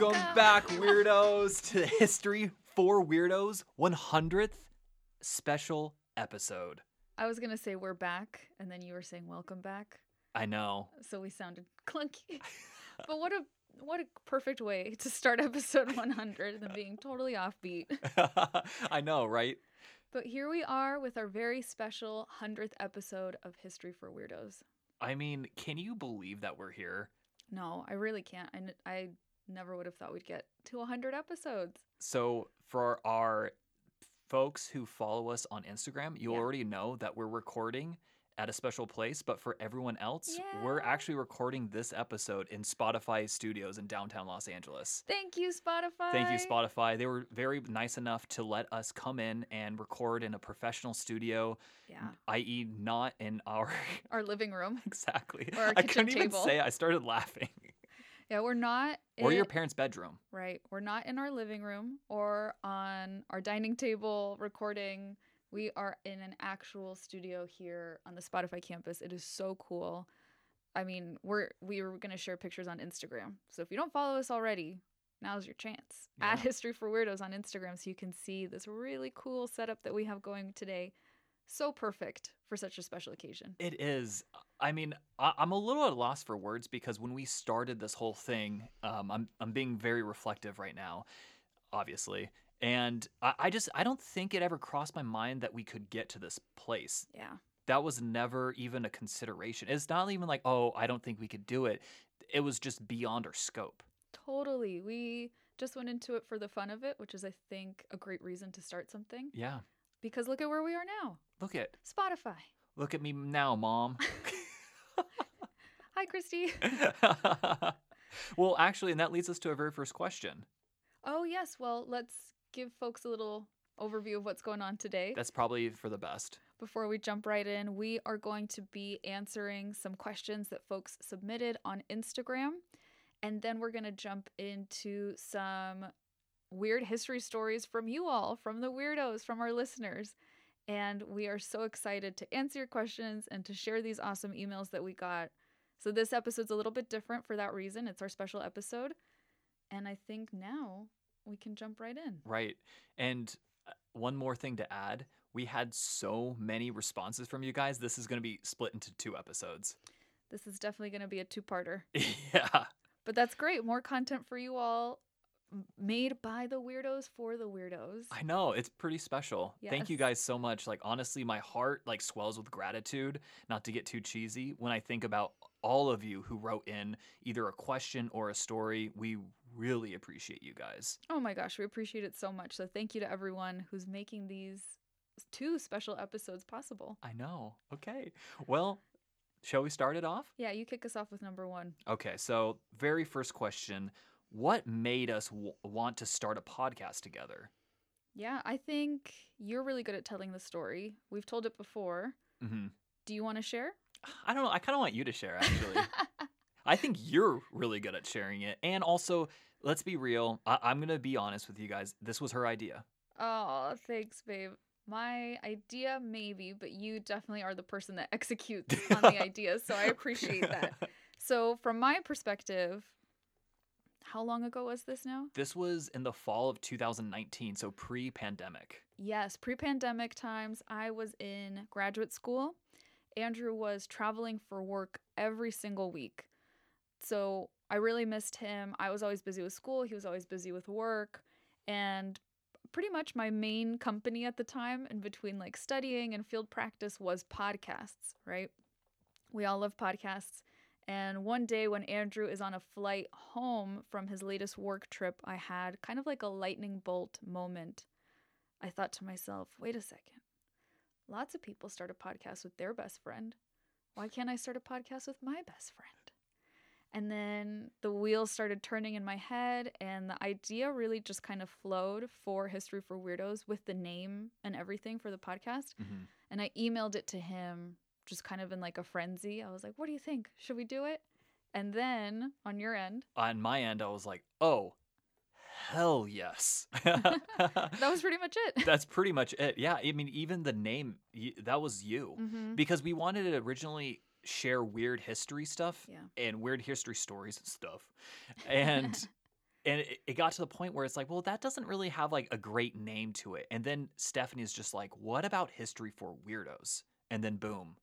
Welcome back, weirdos, to History for Weirdos 100th special episode. I was going to say we're back, and then you were saying welcome back. I know. So we sounded clunky. but what a what a perfect way to start episode 100 than being totally offbeat. I know, right? But here we are with our very special 100th episode of History for Weirdos. I mean, can you believe that we're here? No, I really can't. I, I never would have thought we'd get to 100 episodes. So, for our folks who follow us on Instagram, you Yeah. already know that we're recording at a special place, but for everyone else, we're actually recording this episode in Spotify studios in downtown Los Angeles. Thank you, Spotify. Thank you, Spotify. They were very nice enough to let us come in and record in a professional studio, Yeah. i.e., not in our Our living room. exactly. I couldn't even table. say. I started laughing. Yeah, we're not. or your parents' bedroom. Right. We're not in our living room or on our dining table recording. We are in an actual studio here on the Spotify campus. It is so cool. I mean, we're we were gonna share pictures on Instagram. So if you don't follow us already, now's your chance. At Yeah. History for Weirdos on Instagram so you can see this really cool setup that we have going today. So perfect for such a special occasion. It is. I mean, I, I'm a little at a loss for words because when we started this whole thing, um, I'm I'm being very reflective right now, obviously, and I, I just I don't think it ever crossed my mind that we could get to this place. Yeah. that was never even a consideration. It's not even like, oh, I don't think we could do it. It was just beyond our scope. Totally. We just went into it for the fun of it, which is I think a great reason to start something. Yeah. Because look at where we are now. Look at Spotify. look at me now, mom. Hi, Christy. well, actually, and that leads us to our very first question. oh, yes. Well, let's give folks a little overview of what's going on today. That's probably for the best. Before we jump right in, we are going to be answering some questions that folks submitted on Instagram. And then we're going to jump into some weird history stories from you all, from the weirdos, from our listeners. And we are so excited to answer your questions and to share these awesome emails that we got. So, this episode's a little bit different for that reason. It's our special episode. And I think now we can jump right in. Right. And uh, one more thing to add we had so many responses from you guys. This is going to be split into two episodes. This is definitely going to be a two parter. yeah. But that's great. More content for you all made by the weirdos for the weirdos. I know it's pretty special. Thank you guys so much. Like honestly, my heart like swells with gratitude. Not to get too cheesy, when I think about all of you who wrote in either a question or a story, we really appreciate you guys. Oh my gosh, we appreciate it so much. So thank you to everyone who's making these two special episodes possible. I know. Okay. Well, shall we start it off? Yeah, you kick us off with number one. Okay. So, very first question: What made us w- want to start a podcast together? Yeah, I think you're really good at telling the story. We've told it before. hmm Do you want to share? I don't know. I kind of want you to share actually. I think you're really good at sharing it. And also, let's be real. I- I'm going to be honest with you guys. This was her idea. oh, thanks, babe. My idea, maybe, but you definitely are the person that executes on the ideas. So I appreciate that. So, from my perspective, how long ago was this now? This was in the fall of 2019, so pre pandemic. Yes, pre pandemic times, I was in graduate school. Andrew was traveling for work every single week. So I really missed him. I was always busy with school, he was always busy with work. And pretty much my main company at the time, in between like studying and field practice, was podcasts, right? We all love podcasts. And one day when Andrew is on a flight home from his latest work trip, I had kind of like a lightning bolt moment. I thought to myself, wait a second. Lots of people start a podcast with their best friend. Why can't I start a podcast with my best friend? And then the wheels started turning in my head, and the idea really just kind of flowed for History for Weirdos with the name and everything for the podcast. Mhm. And I emailed it to him just kind of in like a frenzy. I was like, what do you think? Should we do it? And then on your end, On my end, I was like, oh, hell yes. that was pretty much it. That's pretty much it. Yeah. I mean, even the name, that was you. Mhm. Because we wanted to originally share weird history stuff Yeah. and weird history stories and stuff. And and it, it got to the point where it's like, well, that doesn't really have like a great name to it. And then Stephanie's just like, what about history for weirdos? And then boom.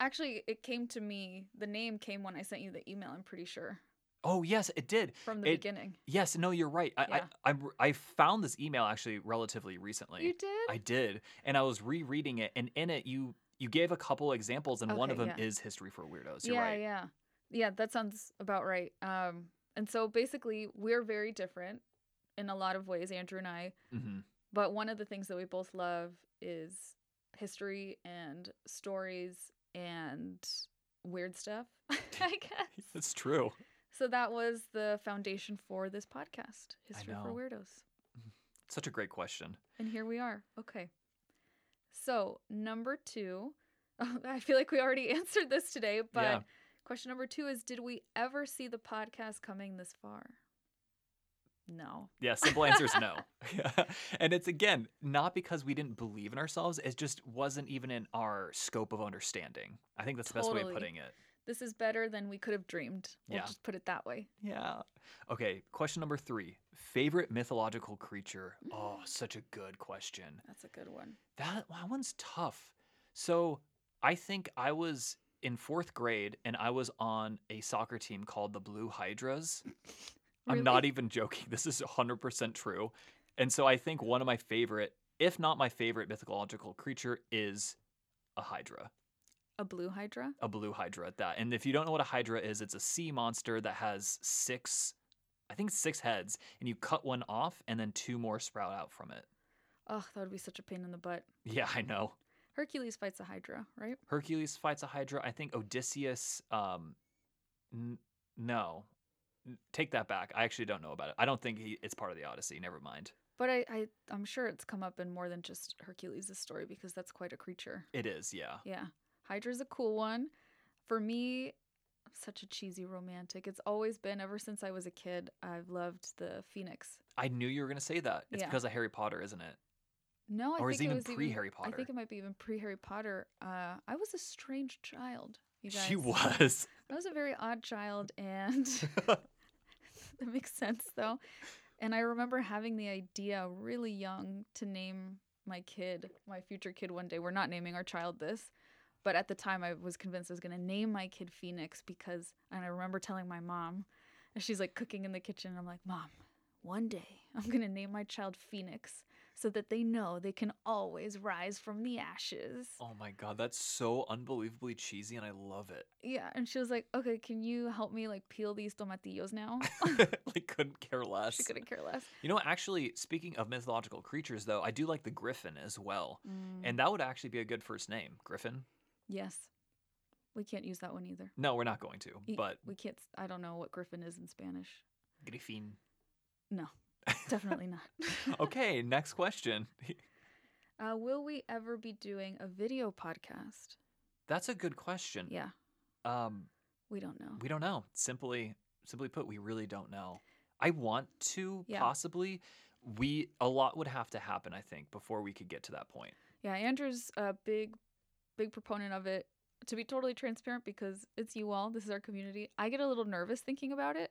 Actually, it came to me. The name came when I sent you the email, I'm pretty sure, Oh, yes, it did. from the It- beginning. Yes, no, you're right. I, Yeah. I, I I found this email actually relatively recently. You did? I did, and I was rereading it, and in it you you gave a couple examples, and one of them yeah. is history for weirdos. You're yeah, right. yeah. Yeah, that sounds about right. Um, and so basically, we're very different in a lot of ways, Andrew and I. Mm-hmm. But one of the things that we both love is history and stories and weird stuff, I guess. It's true. So that was the foundation for this podcast, History for. Weirdos. Such a great question. And here we are. Okay. So, number two, I feel like we already answered this today, but Yeah. question number two is Did we ever see the podcast coming this far? No. Yeah, simple answer is no. and it's again not because we didn't believe in ourselves; it just wasn't even in our scope of understanding. I think that's the best way of putting it. This is better than we could have dreamed. We'll Yeah. just put it that way. Yeah. Okay. Question number three: favorite mythological creature. Mm. Oh, such a good question. That's a good one. That that one's tough. So I think I was in fourth grade and I was on a soccer team called the Blue Hydras. I'm not even joking. This is 100% true. And so I think one of my favorite, if not my favorite mythological creature, is a Hydra, A blue hydra? a blue Hydra at that. And if you don't know what a Hydra is, it's a sea monster that has six, I think six heads, and you cut one off and then two more sprout out from it. Ugh, that would be such a pain in the butt. Yeah, I know. Hercules fights a hydra, right? Hercules fights a Hydra. I think Odysseus. Um, n- no, take that back. I actually don't know about it. I don't think he, it's part of the Odyssey. Never mind. But I, I, I'm sure it's come up in more than just Hercules' story because that's quite a creature. It is, yeah. Yeah. Hydra's a cool one. For me, I'm such a cheesy romantic. It's always been ever since I was a kid. I've loved the Phoenix. I knew you were gonna say that. It's Yeah. because of Harry Potter, isn't it? No, I Or think is it was pre-Harry Potter. I think it might be even pre Harry Potter. Uh, I was a strange child. You guys. She was. I was a very odd child, and that makes sense though. And I remember having the idea really young to name my kid, my future kid one day. We're not naming our child this, but at the time I was convinced I was going to name my kid Phoenix because, and I remember telling my mom, and she's like cooking in the kitchen. and I'm like, Mom, one day I'm going to name my child Phoenix so that they know they can always rise from the ashes. oh my god, that's so unbelievably cheesy, and I love it. Yeah. And she was like, Okay, can you help me like peel these tomatillos now? like couldn't care less. she couldn't care less. You know, actually, speaking of mythological creatures, though, I do like the griffin as well, Mm, and that would actually be a good first name, Griffin. yes. We can't use that one either. No, we're not going to, but we can't. I don't know what griffin is in Spanish. Griffin. No, definitely not. okay, next question. Uh, will we ever be doing a video podcast? That's a good question. Yeah, Um, we don't know. we don't know. Simply, simply put, we really don't know. I want to Yeah. possibly. We a lot would have to happen, I think, before we could get to that point. Yeah, Andrew's a big, big proponent of it. To be totally transparent, because it's you all, this is our community. I get a little nervous thinking about it,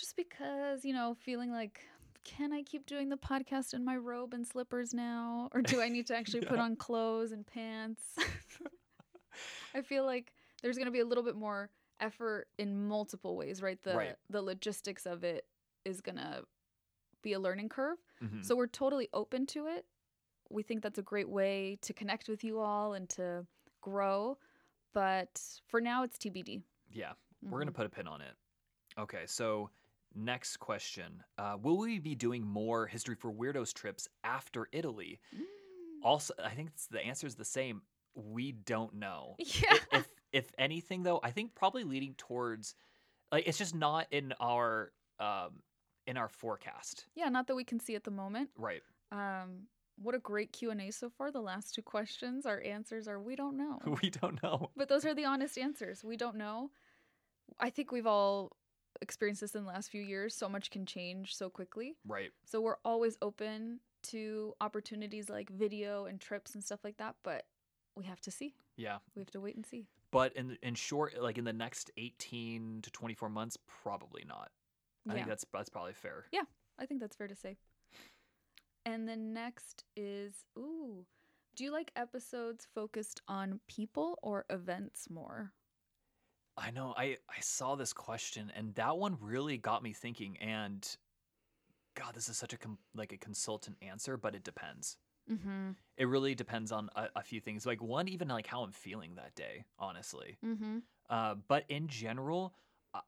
just because you know, feeling like, can I keep doing the podcast in my robe and slippers now, or do I need to actually put on clothes and pants? I feel like there's going to be a little bit more effort in multiple ways, right? The Right. the logistics of it is going to be a learning curve. Mhm. So we're totally open to it. We think that's a great way to connect with you all and to grow. But for now, it's TBD. Yeah, we're gonna Mhm. put a pin on it. Okay, so next question: uh, Will we be doing more History for Weirdos trips after Italy? Mm. Also, I think it's, the answer is the same. We don't know. Yeah. if if anything though i think probably leading towards like it's just not in our um in our forecast. Yeah, not that we can see at the moment. Right. Um, what a great Q and A so far. The last two questions, our answers are we don't know. we don't know. but those are the honest answers. We don't know. I think we've all experienced this in the last few years. So much can change so quickly. Right. So we're always open to opportunities like video and trips and stuff like that, but we have to see. Yeah. We have to wait and see. But in in short, like in the next 18 to 24 months, probably not. I yeah. think that's that's probably fair. Yeah. I think that's fair to say. And the next is ooh, do you like episodes focused on people or events more? I know. I I saw this question and that one really got me thinking and god, this is such a com- like a consultant answer, but it depends. Mm-hmm. It really depends on a, a few things. Like one even like how I'm feeling that day, honestly. Mm-hmm. Uh, but in general,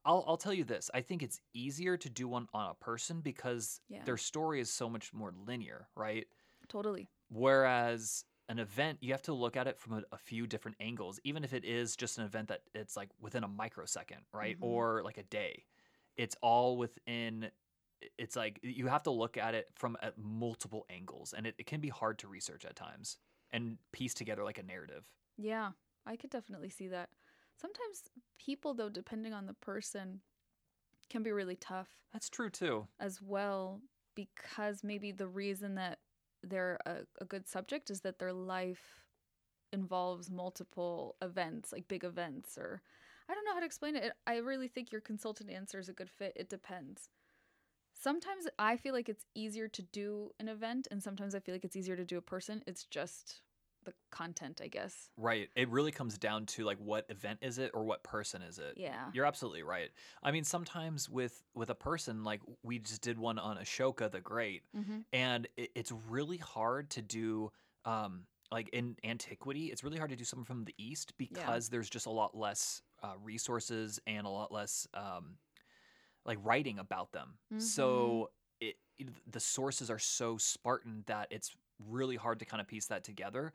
I'll I'll tell you this. I think it's easier to do one on a person because Yeah. their story is so much more linear, right? Totally. Whereas an event, you have to look at it from a, a few different angles, even if it is just an event that it's like within a microsecond, right? Mhm. Or like a day. It's all within, it's like you have to look at it from at multiple angles, and it, it can be hard to research at times and piece together like a narrative. Yeah, I could definitely see that. Sometimes people, though, depending on the person, can be really tough That's true too. as well because maybe the reason that they're a, a good subject is that their life involves multiple events, like big events, or I don't know how to explain it. I really think your consultant answer is a good fit. It depends. Sometimes I feel like it's easier to do an event, and sometimes I feel like it's easier to do a person. It's just the content, I guess. Right. It really comes down to like what event is it or what person is it. Yeah. You're absolutely right. I mean, sometimes with with a person like we just did one on Ashoka the Great, Mm-hmm. and it, it's really hard to do. Um, like in antiquity, it's really hard to do something from the east because there's just a lot less uh, resources and a lot less um, like writing about them. So it, it the sources are so Spartan that it's really hard to kind of piece that together.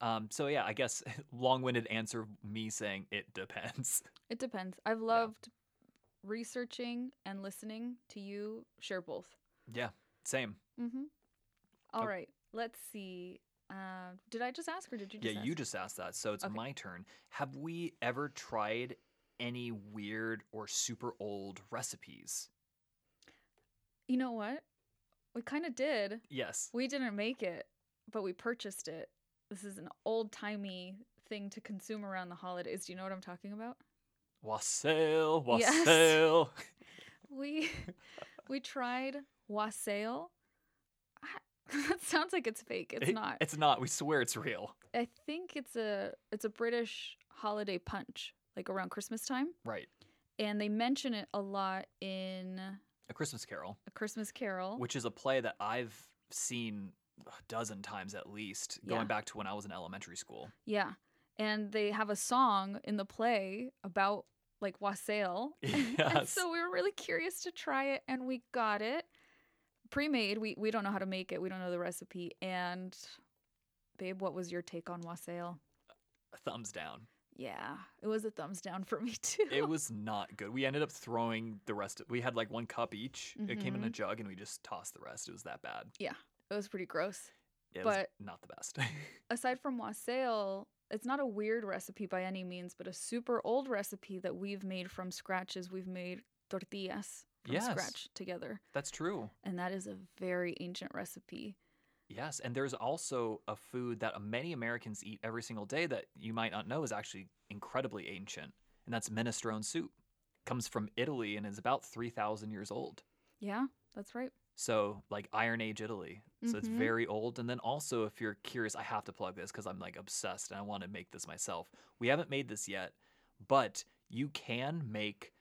Um, so yeah, I guess long-winded answer me saying it depends. It depends. I've loved researching and listening to you share both. yeah, same. Mm-hmm. All Oh. right. Let's see. Uh, did I just ask or did you just yeah, ask? you just asked that, so it's Okay. my turn. Have we ever tried any weird or super old recipes? You know what? We kind of did. Yes. We didn't make it, but we purchased it. This is an old timey thing to consume around the holidays. Do you know what I'm talking about? Wassail, Yes. wassail. We we tried wassail. That sounds like it's fake. It's It- not. It's not. We swear it's real. I think it's a it's a British holiday punch, like around Christmas time, Right. and they mention it a lot in A Christmas Carol, A Christmas Carol. which is a play that I've seen a dozen times at least, Yeah. going back to when I was in elementary school. Yeah. And they have a song in the play about like wassail. and Yes. so we were really curious to try it and we got it. Pre-made. We we don't know how to make it. We don't know the recipe. And babe, what was your take on wassail? Thumbs down. Yeah, it was a thumbs down for me too. It was not good. We ended up throwing the rest. Of, we had like one cup each. It came in a Mhm. jug, and we just tossed the rest. It was that bad. Yeah, it was pretty gross. It was But- not the best. Aside from wassail, it's not a weird recipe by any means, but a super old recipe that we've made from scratch is we've made tortillas from Yes. scratch together. That's true. And that is a very ancient recipe. Yes, and there's also a food that many Americans eat every single day that you might not know is actually incredibly ancient, and that's minestrone soup. Comes from Italy and is about 3,000 years old. Yeah, that's right. So, like Iron Age Italy. So it's Mhm. very old. And then also, if you're curious, I have to plug this because I'm like obsessed and I want to make this myself. We haven't made this yet, but you can make.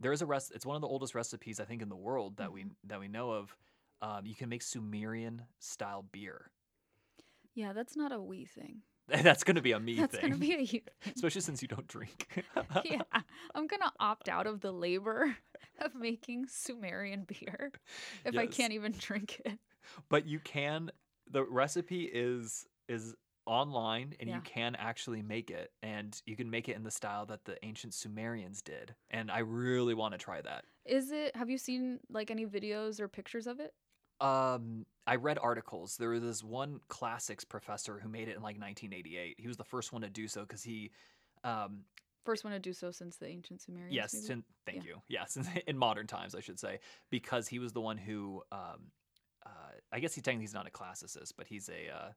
There is a rest. It's one of the oldest recipes I think in the world that we that we know of. Um, you can make Sumerian style beer. Yeah, that's not a we thing. That's going to be a me that's thing, gonna be a you especially since you don't drink. yeah, I'm gonna opt out of the labor of making Sumerian beer if I can't even drink it. but you can. The recipe is is online and Yeah. you can actually make it and you can make it in the style that the ancient Sumerians did. And I really want to try that. Is it? Have you seen like any videos or pictures of it? Um, I read articles. There was this one classics professor who made it in like 1988. He was the first one to do so because he, um, First one to do so since the ancient Sumerians. yes, sin- thank Yeah. you. Yes, in modern times, I should say, because he was the one who, um, uh, I guess he technically he's not a classicist, but he's a, uh,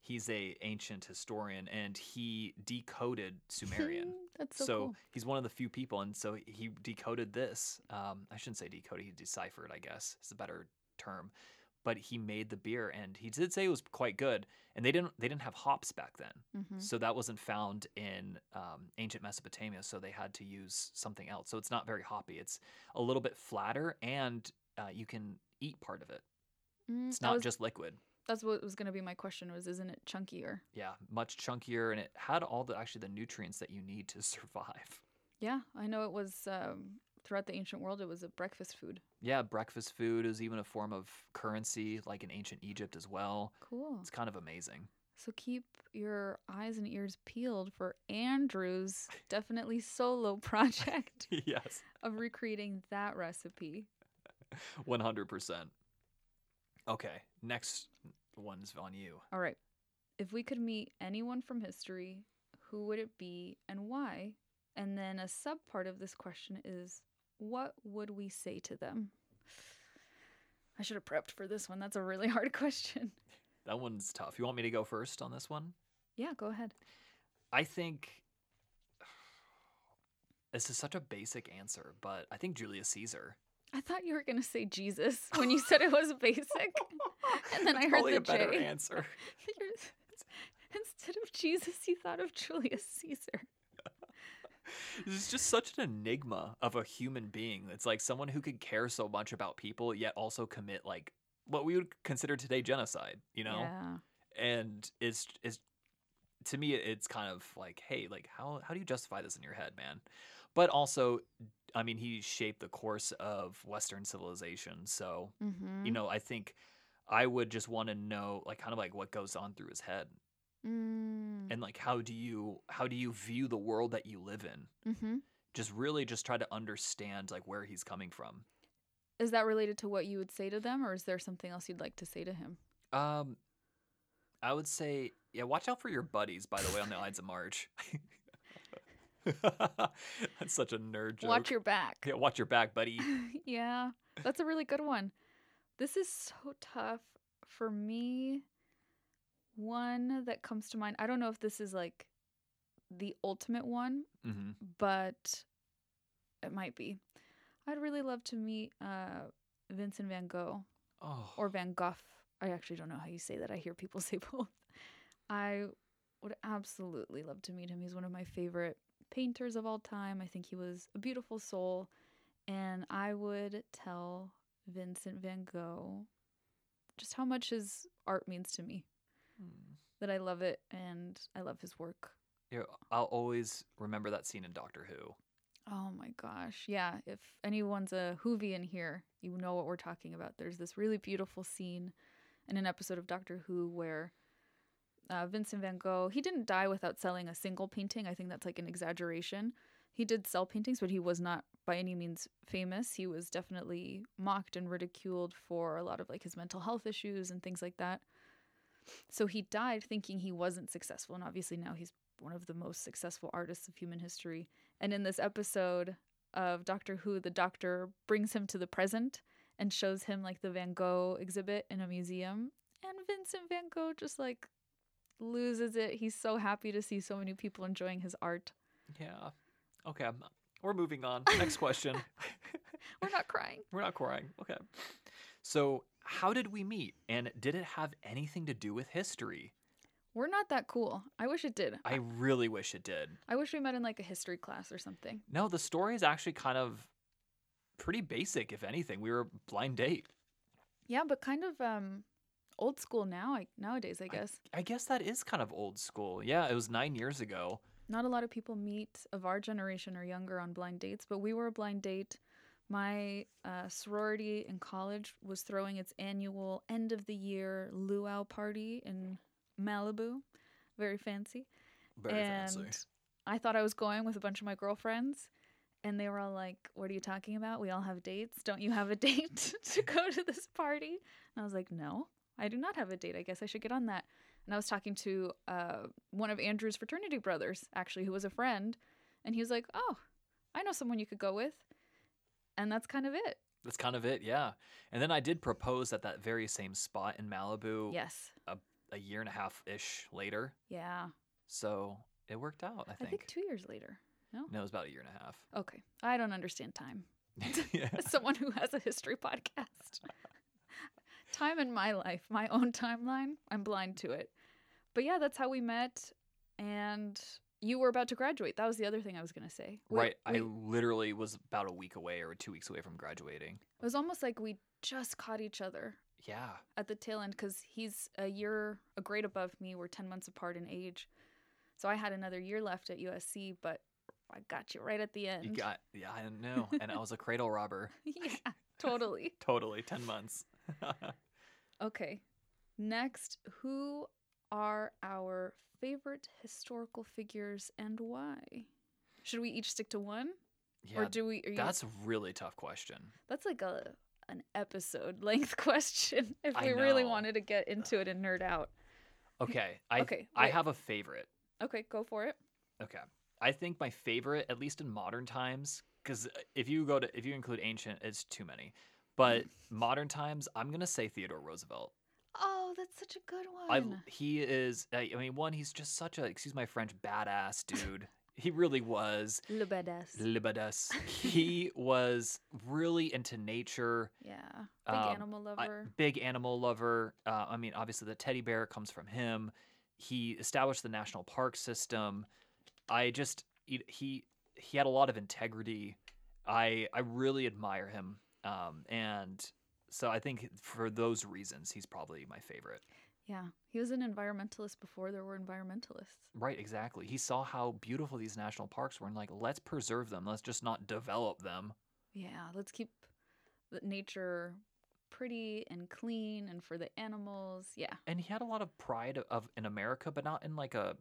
he's a ancient historian, and he decoded Sumerian. That's so, so cool. he's one of the few people, and so he decoded this. Um, I shouldn't say decoded; he deciphered. I guess is a better term. But he made the beer, and he did say it was quite good. And they didn't they didn't have hops back then, Mhm. so that wasn't found in um, ancient Mesopotamia. So they had to use something else. So it's not very hoppy. It's a little bit flatter, and uh, you can eat part of it. Mm, It's not was- just liquid. That's what was going to be my question. Was isn't it chunkier? Yeah, much chunkier, and it had all the actually the nutrients that you need to survive. Yeah, I know it was um, throughout the ancient world. It was a breakfast food. Yeah, breakfast food is even a form of currency, like in ancient Egypt as well. Cool. It's kind of amazing. So keep your eyes and ears peeled for Andrew's definitely solo project yes, of recreating that recipe. 100%. Okay, next one's on you. All right. If we could meet anyone from history, who would it be and why? And then a sub part of this question is what would we say to them? I should have prepped for this one. That's a really hard question. That one's tough. You want me to go first on this one? Yeah, go ahead. I think this is such a basic answer, but I think Julius Caesar. I thought you were going to say Jesus when you said it was basic. And then I heard probably the a better J. answer. Instead of Jesus, you thought of Julius Caesar. This is just such an enigma of a human being. It's like someone who could care so much about people yet also commit like what we would consider today genocide, you know? Yeah. And it's it's to me it's kind of like, hey, like how how do you justify this in your head, man? But also I mean, he shaped the course of Western civilization. So, Mm-hmm. you know, I think I would just want to know like kind of like what goes on through his head Mm. and like how do you how do you view the world that you live in? Mm-hmm. just really just try to understand like where he's coming from. Is that related to what you would say to them, or is there something else you'd like to say to him? Um, I would say, yeah, watch out for your buddies. By the way, on the Ides of March. That's such a nerd joke. Watch your back. yeah, watch your back, buddy. yeah, that's a really good one. This is so tough for me. One that comes to mind, I don't know if this is like the ultimate one, hmm but it might be. I'd really love to meet uh, Vincent van Gogh Oh, or Van Gogh. I actually don't know how you say that. I hear people say both. I would absolutely love to meet him. He's one of my favorite painters of all time. I think he was a beautiful soul. And I would tell Vincent van Gogh just how much his art means to me, Hmm. that I love it and I love his work. yeah, I'll always remember that scene in Doctor Who. Oh my gosh. Yeah. If anyone's a Whovian here, you know what we're talking about. There's this really beautiful scene in an episode of Doctor Who where uh, Vincent van Gogh, he didn't die without selling a single painting. I think that's like an exaggeration. He did sell paintings, but he was not by any means famous. He was definitely mocked and ridiculed for a lot of like his mental health issues and things like that. So he died thinking he wasn't successful. And obviously now he's one of the most successful artists of human history. And in this episode of Doctor Who, the doctor brings him to the present and shows him like the Van Gogh exhibit in a museum. And Vincent Van Gogh just like loses it. He's so happy to see so many people enjoying his art. Yeah. Okay, I'm, we're moving on. Next question. We're not crying. We're not crying. Okay. So, how did we meet? And did it have anything to do with history? We're not that cool. I wish it did. I really wish it did. I wish we met in like a history class or something. No, the story is actually kind of pretty basic, if anything. We were blind date. Yeah, but kind of um old school now, I, nowadays, I guess. I guess that is kind of old school. Yeah, it was nine years ago. not a lot of people meet of our generation or younger on blind dates, but we were a blind date. My uh, sorority in college was throwing its annual end of the year luau party in Malibu, very fancy. Very and fancy. I thought I was going with a bunch of my girlfriends, and they were all like, "What are you talking about? We all have dates. Don't you have a date to go to this party?" And I was like, "No, I do not have a date. I guess I should get on that." And I was talking to uh, one of Andrew's fraternity brothers, actually, who was a friend, and he was like, "Oh, I know someone you could go with," and that's kind of it. That's kind of it, yeah. And then I did propose at that very same spot in Malibu Yes. a year and a half ish later. Yeah. So it worked out, I I think. think two years later. No, No, it was about a year and a half. Okay. I don't understand time. yeah. As someone who has a history podcast. time in my life, my own timeline, I'm blind to it. But yeah, that's how we met. And you were about to graduate. That was the other thing I was going to say. We- right. I literally was about a week away or two weeks away from graduating. it was almost like we just caught each other Yeah. at the tail end because he's a year, a grade above me. We're 10 months apart in age. So I had another year left at USC, but I got you right at the end. You got, yeah, I know. And I was a cradle robber. yeah, totally. Totally. 10 months. Okay. Next, who are our favorite historical figures and why? Should we each stick to one, yeah. or do we? Are you, that's a really tough question. that's like a an episode length question. If I we really wanted to get into it and nerd out. Okay. I, Okay, I wait. have a favorite. Okay, go for it. Okay. I think my favorite, at least in modern times, because uh, if you go to if you include ancient, it's too many. But modern times, I'm gonna say Theodore Roosevelt. Oh, that's such a good one. I he is. I I mean, one, he's just such a excuse my French badass dude. he really was. Le badass. Le badass. he was really into nature. Yeah, big Um, animal I- lover. big animal lover. Uh, I mean, obviously the teddy bear comes from him. He established the national park system. I just he he, he had a lot of integrity. I I really admire him. Um, and so I think for those reasons, he's probably my favorite. yeah, he was an environmentalist before there were environmentalists. Right, exactly. He saw how beautiful these national parks were and like, let's preserve them. Let's just not develop them. Yeah, let's keep nature pretty and clean and for the animals. Yeah. And he had a lot of pride of in America, but not in like a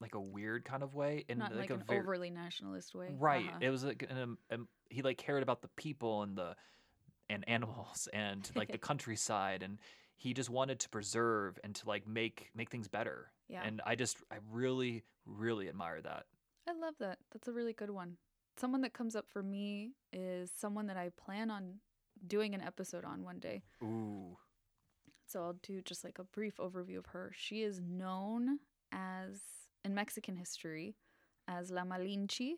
like a weird kind of way. In like a an very, overly nationalist way. Right. Uh-huh. It was like an, um, he like cared about the people and the and animals and like the countryside and he just wanted to preserve and to like make make things better. yeah. And I just I really really admire that. I love that. That's a really good one. Someone that comes up for me is someone that I plan on doing an episode on one day. Ooh. So I'll do just like a brief overview of her. She is known as in Mexican history as La Malinche.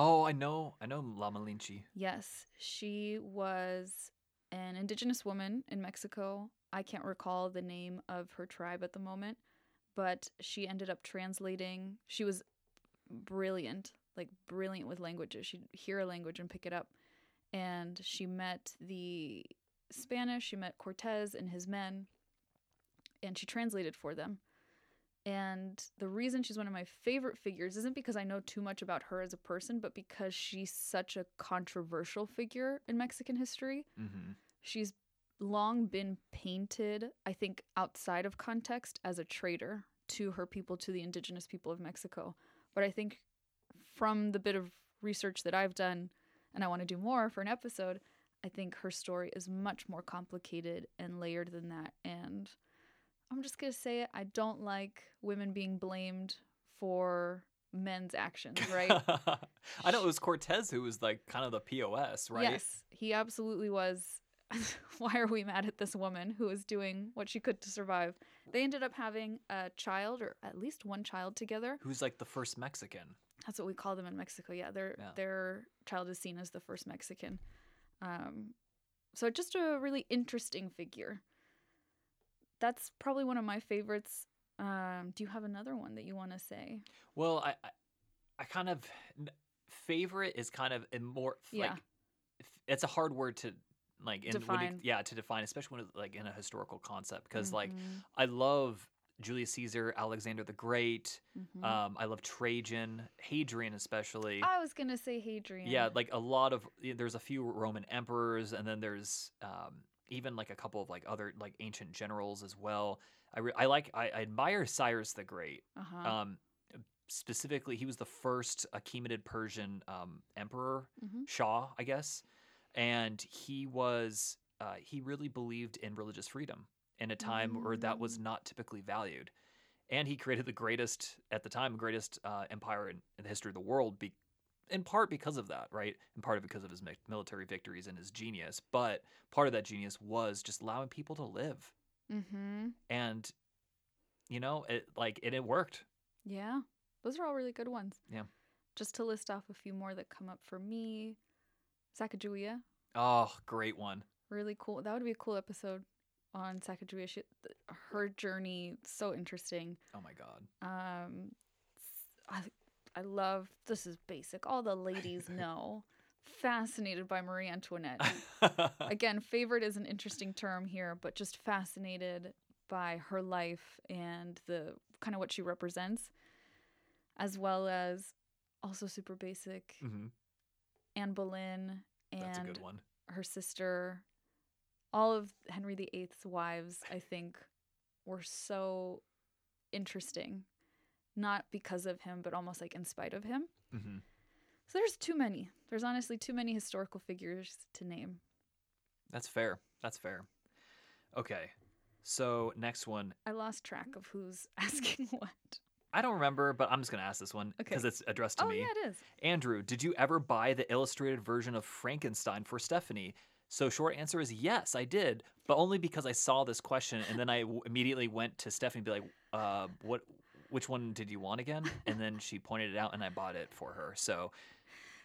Oh, I know. I know La Malinche. Yes, she was an indigenous woman in Mexico. I can't recall the name of her tribe at the moment, but she ended up translating. She was brilliant, like brilliant with languages. She'd hear a language and pick it up. And she met the Spanish, she met Cortez and his men, and she translated for them. And the reason she's one of my favorite figures isn't because I know too much about her as a person, but because she's such a controversial figure in Mexican history. Mm-hmm. She's long been painted, I think, outside of context as a traitor to her people, to the indigenous people of Mexico. But I think from the bit of research that I've done, and I want to do more for an episode, I think her story is much more complicated and layered than that. And I'm just going to say it I don't like women being blamed for men's actions, right? I know it was Cortez who was like kind of the POS, right? Yes, he absolutely was. Why are we mad at this woman who was doing what she could to survive? They ended up having a child, or at least one child together. Who's like the first Mexican. That's what we call them in Mexico. Yeah, their Yeah. their child is seen as the first Mexican. Um, so just a really interesting figure. That's probably one of my favorites. Um, do you have another one that you want to say? Well, I, I, I kind of favorite is kind of a more Yeah. like f- it's a hard word to like in, Define. yeah, to define, especially when it's like in a historical concept. Because like Mhm, I love Julius Caesar, Alexander the Great. mhm. Um, I love Trajan, Hadrian especially. I was gonna say Hadrian. Yeah, like a lot of there's a few Roman emperors, and then there's um, even like a couple of like other like ancient generals as well. I re- I like I, I admire Cyrus the Great. Uh-huh. Um, specifically, he was the first Achaemenid Persian um, emperor, Mhm. Shah, I guess, and he was uh, he really believed in religious freedom in a time where that was Mm. not typically valued, and he created the greatest at the time greatest uh, empire in, in the history of the world. Be- in part because of that, right? In part because of his military victories and his genius, but part of that genius was just allowing people to live, mm-hmm. and you know, it like it, it worked. Yeah. Those are all really good ones. Yeah. Just to list off a few more that come up for me. Sacagawea, Oh, great one. really cool. That would be a cool episode on Sacagawea. She, her journey, so interesting. Oh my god. Um, I, love, this is basic. All the ladies know. Fascinated by Marie Antoinette. Again, favorite is an interesting term here, but just fascinated by her life and the kind of what she represents, as well as also super basic hmm Anne Boleyn and her sister. All of Henry VIII's wives, I think, were so interesting, not because of him, but almost like in spite of him. hmm So there's too many. There's honestly too many historical figures to name. That's fair. That's fair. Okay. So next one. I lost track of who's asking what. I don't remember, but I'm just gonna ask this one Okay. because it's addressed to oh me. yeah, it is. Andrew, did you ever buy the illustrated version of Frankenstein for Stephanie? So short answer is yes, I did, but only because I saw this question and then I w- immediately went to Stephanie and be like, uh, what, which one did you want again? And then she pointed it out and I bought it for her. So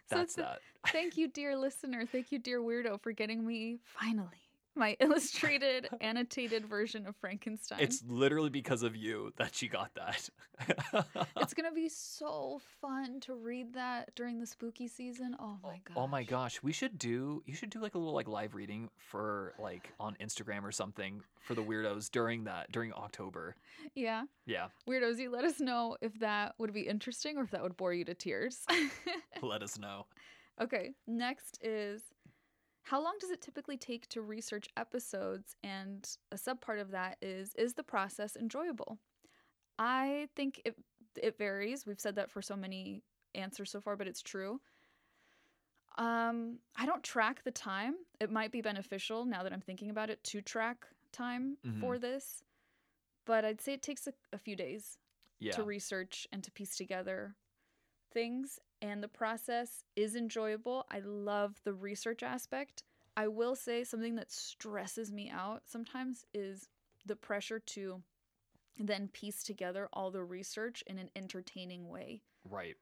So that's th- that. Thank you, dear listener. Thank you, dear weirdo, for getting me finally my illustrated, annotated version of Frankenstein. It's literally because of you that she got that. it's gonna be so fun to read that during the spooky season. Oh my god. Oh my gosh, we should do you should do like a little like live reading for like on Instagram or something for the weirdos during that during October. Yeah. Yeah, Weirdos, you let us know if that would be interesting or if that would bore you to tears. let us know. okay, next is how long does it typically take to research episodes? And a subpart of that is is the process enjoyable? I think it it varies. We've said that for so many answers so far, but it's true. Um, I don't track the time. It might be beneficial now that I'm thinking about it to track time for this, but I'd say it takes a, a few days Yeah. to research and to piece together things and the process is enjoyable. I love the research aspect. I will say something that stresses me out sometimes is the pressure to then piece together all the research in an entertaining way. right.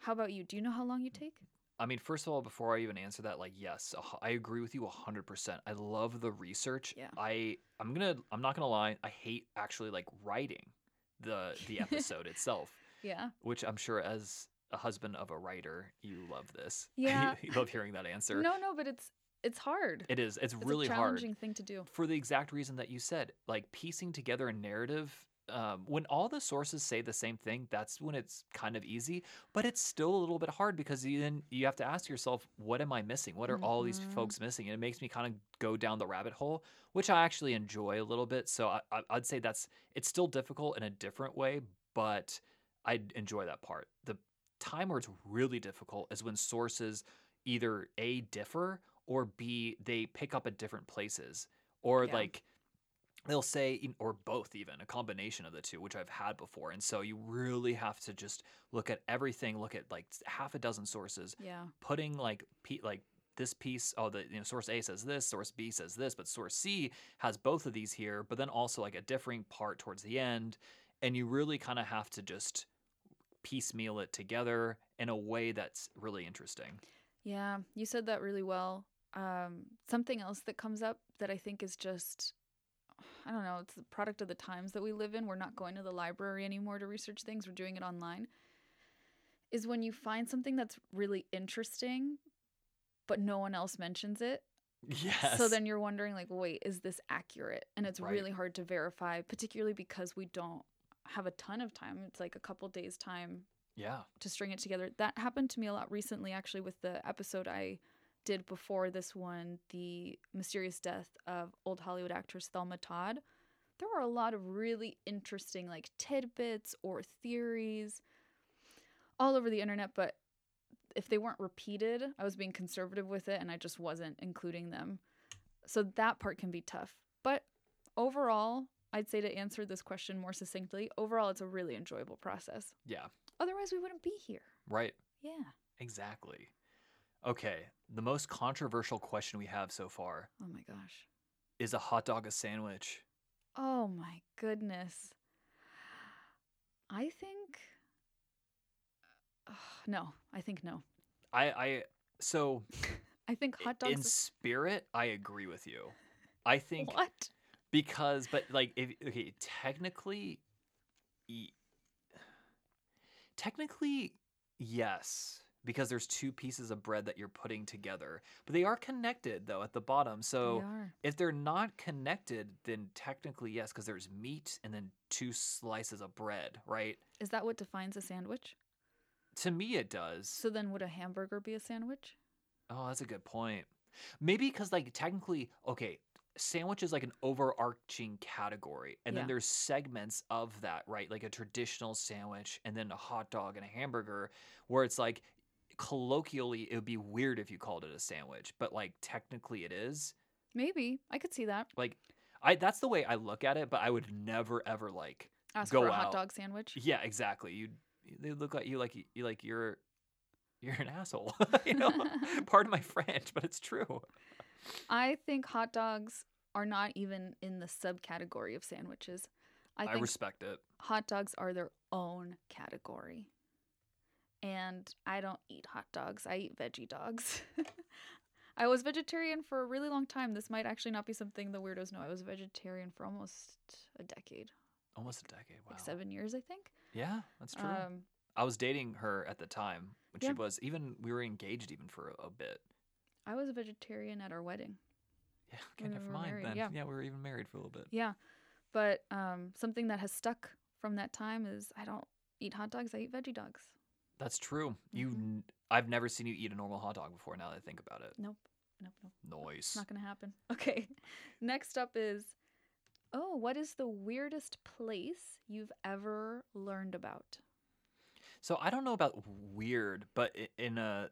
How about you? Do you know how long you take? I mean, first of all, before I even answer that, like, yes, I agree with you hundred percent. I love the research. Yeah. I I'm gonna I'm not gonna lie. I hate actually like writing the the episode itself, Yeah. which I'm sure as a husband of a writer, you love this. Yeah. you love hearing that answer. No, no, but it's it's hard. It is. It's, it's really a hard. challenging thing to do. for the exact reason that you said like piecing together a narrative um, when all the sources say the same thing that's when it's kind of easy but it's still a little bit hard because you then you have to ask yourself what am i missing what are all these Mhm. folks missing and it makes me kind of go down the rabbit hole which i actually enjoy a little bit so I, I, i'd say that's it's still difficult in a different way but i enjoy that part the time where it's really difficult is when sources either a differ or b they pick up at different places or Yeah. like they'll say or both even a combination of the two which i've had before and so you really have to just look at everything look at like half a dozen sources Yeah. putting like like this piece oh the you know source a says this source b says this but source c has both of these here but then also like a differing part towards the end and you really kind of have to just piecemeal it together in a way that's really interesting Yeah, you said that really well. Um, something else that comes up that I think is just, I don't know, it's the product of the times that we live in. We're not going to the library anymore to research things, we're doing it online. Is when you find something that's really interesting, but no one else mentions it. yes So then you're wondering, like, wait, is this accurate? And it's Right. really hard to verify, particularly because we don't have a ton of time. It's like a couple days' time yeah to string it together. That happened to me a lot recently, actually, with the episode I did before this one, The Mysterious Death of Old Hollywood actress Thelma Todd, there were a lot of really interesting like tidbits or theories all over the internet, but if they weren't repeated, I was being conservative with it and I just wasn't including them. So that part can be tough. But overall, I'd say to answer this question more succinctly, overall, it's a really enjoyable process. Yeah. Otherwise, we wouldn't be here. Right. Yeah. Exactly. Okay. The most controversial question we have so far Oh my gosh. is a hot dog a sandwich? Oh my goodness. I think. no, I think no. I I so I think hot dogs. in spirit, I agree with you. I think what? Because but like if okay, technically e- technically yes, because there's two pieces of bread that you're putting together. But they are connected though at the bottom. They So are. if they're not connected, then technically yes, because there's meat and then two slices of bread, right? Is that what defines a sandwich? To me, it does. So then, would a hamburger be a sandwich? Oh, that's a good point. Maybe because like technically, okay, sandwich is like an overarching category, and then there's segments of that, right? Like a traditional sandwich, and then a hot dog and a hamburger, where it's like colloquially it would be weird if you called it a sandwich, but like technically it is. Maybe I could see that. Like, I that's the way I look at it, but I would never ever like. Ask Go for a out. hot dog sandwich. Yeah, exactly. You they look like you like you like you're you're an asshole. you know, pardon my French, but it's true. I think hot dogs are not even in the subcategory of sandwiches. I I respect it. hot dogs are their own category. And I don't eat hot dogs. I eat veggie dogs. I was vegetarian for a really long time. This might actually not be something the weirdos know. I was a vegetarian for almost a decade, Almost a decade. Wow. like seven years, I think. Yeah, that's true. Um, I was dating her at the time when Yeah. she was even we were engaged even for a, a bit. I was a vegetarian at our wedding. Yeah, okay, When we never mind then. yeah. we were even married for a little bit. Yeah. But um, something that has stuck from that time is I don't eat hot dogs. I eat veggie dogs. That's true. You Mhm. n- I've never seen you eat a normal hot dog before now that I think about it. Nope. Nope. Nope. Noise. Not going to happen. Okay. Next up is Oh, what is the weirdest place you've ever learned about? So I don't know about weird, but in a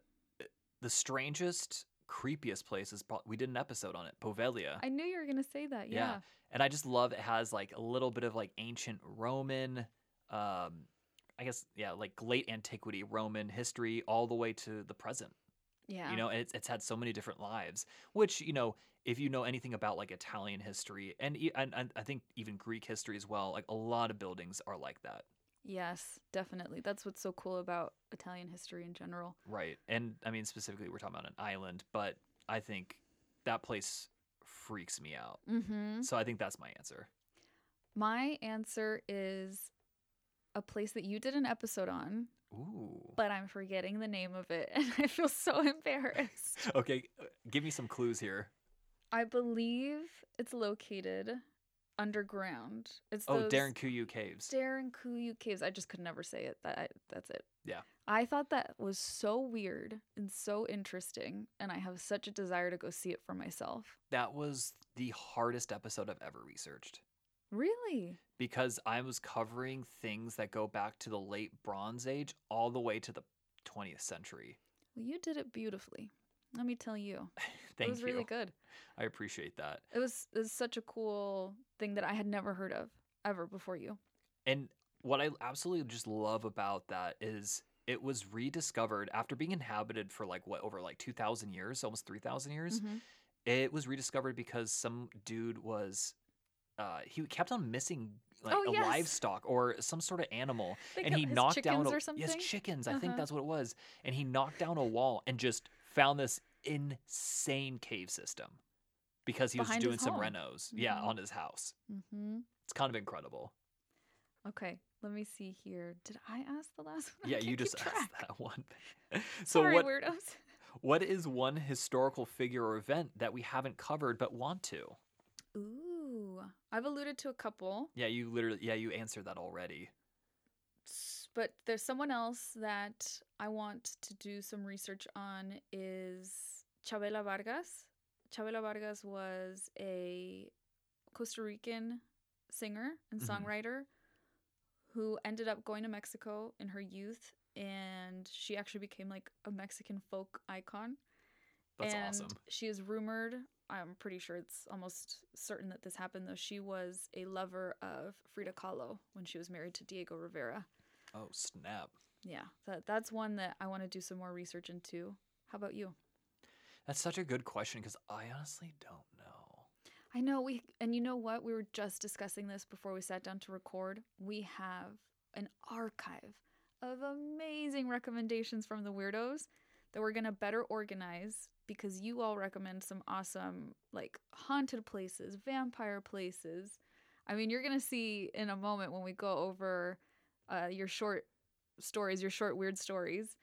the strangest, creepiest place is pro- we did an episode on it, Poveglia. I knew you were to say that. Yeah. Yeah. and I just love it has like a little bit of like ancient Roman, um, I guess yeah, like late antiquity Roman history all the way to the present. Yeah. You know, and it's it's had so many different lives, which you know, if you know anything about like Italian history and and, and I think even Greek history as well, like a lot of buildings are like that, Yes, definitely. That's what's so cool about Italian history in general. right? And I mean specifically, we're talking about an island, but I think that place freaks me out. Mm-hmm. So I think that's my answer. My answer is a place that you did an episode on, Ooh. but I'm forgetting the name of it, and I feel so embarrassed. Okay, give me some clues here. I believe it's located underground. It's Oh, those Derinkuyu Caves. Derinkuyu Caves. I just could never say it. That I, that's it. Yeah. I thought that was so weird and so interesting, and I have such a desire to go see it for myself. that was the hardest episode I've ever researched Really? because I was covering things that go back to the late Bronze Age all the way to the 20th century. Well, you did it beautifully. Let me tell you. Thank it was you. really good. I appreciate that. It was, it was such a cool thing that I had never heard of ever before you. And what I absolutely just love about that is it was rediscovered after being inhabited for like what over like 2000 years, almost 3000 years. Mhm. It was rediscovered because some dude was uh he kept on missing like Oh, a yes. livestock or some sort of animal and he knocked down a, yes chickens i think Uh-huh. that's what it was and he knocked down a wall and just found this insane cave system because he was doing some home. renos yeah Mhm. on his house Mm-hmm. it's kind of incredible Okay, let me see here. Did I ask the last one? Yeah you just asked that one so Sorry, what weirdos. what is one historical figure or event that we haven't covered but want to Ooh, I've alluded to a couple, yeah you literally yeah you answered that already but there's someone else that I want to do some research on is Chavela Vargas. Chavela Vargas was a Costa Rican singer and Mhm. songwriter who ended up going to Mexico in her youth and she actually became like a Mexican folk icon. That's and awesome. She is rumored, I'm pretty sure it's almost certain that this happened though. She was a lover of Frida Kahlo when she was married to Diego Rivera. Oh snap! Yeah, that that's one that I want to do some more research into. How about you? That's such a good question because I honestly don't know. I know we and you know what? We were just discussing this before we sat down to record. We have an archive of amazing recommendations from the weirdos that we're going to better organize because you all recommend some awesome like haunted places, vampire places. I mean, you're going to see in a moment when we go over uh, your short stories, your short weird stories.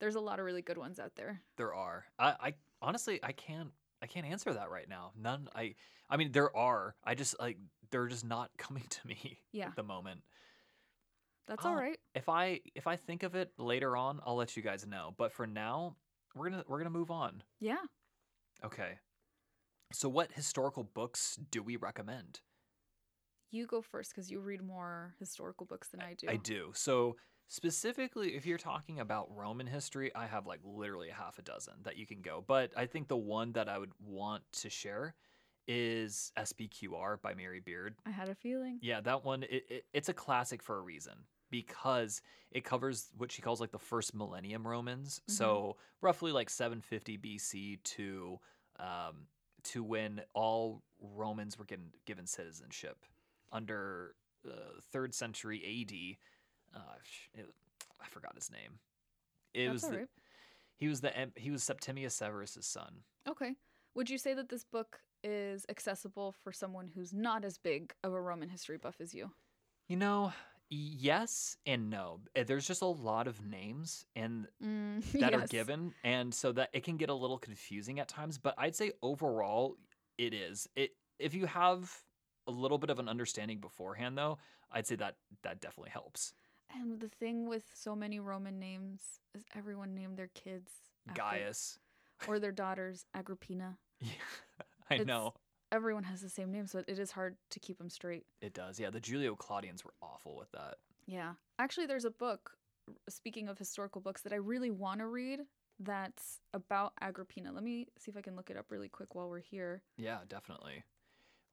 There's a lot of really good ones out there. There are. I, I honestly I can't I can't answer that right now. None. I I mean there are. I just like they're just not coming to me Yeah, at the moment. that's Oh. all right. If I if I think of it later on, I'll let you guys know. But for now, we're gonna we're gonna move on. Yeah. Okay. So what historical books do we recommend? You go first because you read more historical books than I do. I do. So specifically, if you're talking about Roman history, I have like literally a half a dozen that you can go. But I think the one that I would want to share is SPQR by Mary Beard. I had a feeling. Yeah, that one it, it, it's a classic for a reason because it covers what she calls like the first millennium Romans. Mhm. So roughly like 750 BC to um, to when all Romans were given given citizenship under uh, third century AD. Uh, it, I forgot his name. It That's was the, right. he was the he was Septimius Severus's son. Okay. Would you say that this book is accessible for someone who's not as big of a Roman history buff as you? You know, yes and no. Uh, There's just a lot of names and Mm, that are given and so that it can get a little confusing at times but i'd say overall it is it if you have a little bit of an understanding beforehand though i'd say that that definitely helps And the thing with so many Roman names is everyone named their kids after- gaius or their daughters Agrippina. yeah, i It's- know Everyone has the same name, so it is hard to keep them straight. it does yeah the julio claudians were awful with that Yeah. Actually, there's a book, speaking of historical books, that I really want to read that's about Agrippina. Let me see if I can look it up really quick while we're here. yeah definitely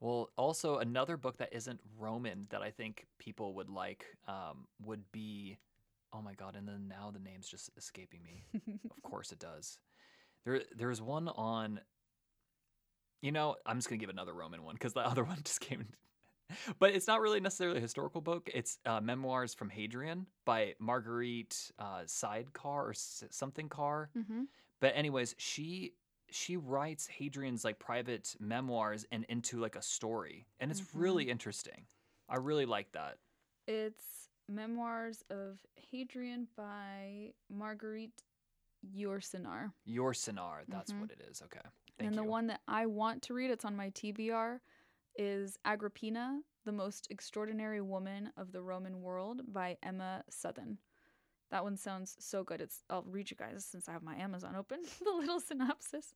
well also another book that isn't roman that i think people would like um, would be oh my god and then now the name's just escaping me Of course it does. There, there's one on. You know, I'm just gonna give another Roman one because the other one just came. but it's not really necessarily a historical book. It's uh, memoirs from Hadrian by Marguerite uh, Sidecar or s- something Car. mm-hmm. But anyways, she she writes Hadrian's like private memoirs and into like a story, and it's Mhm. really interesting. I really like that. It's Memoirs of Hadrian by Marguerite Yourcenar. Your Sinar, that's Mhm. what it is. Okay, thank and you. the one that I want to read, it's on my TBR, is Agrippina, the Most Extraordinary Woman of the Roman World by Emma Southon. That one sounds so good. It's I'll read you guys since I have my Amazon open. the little synopsis.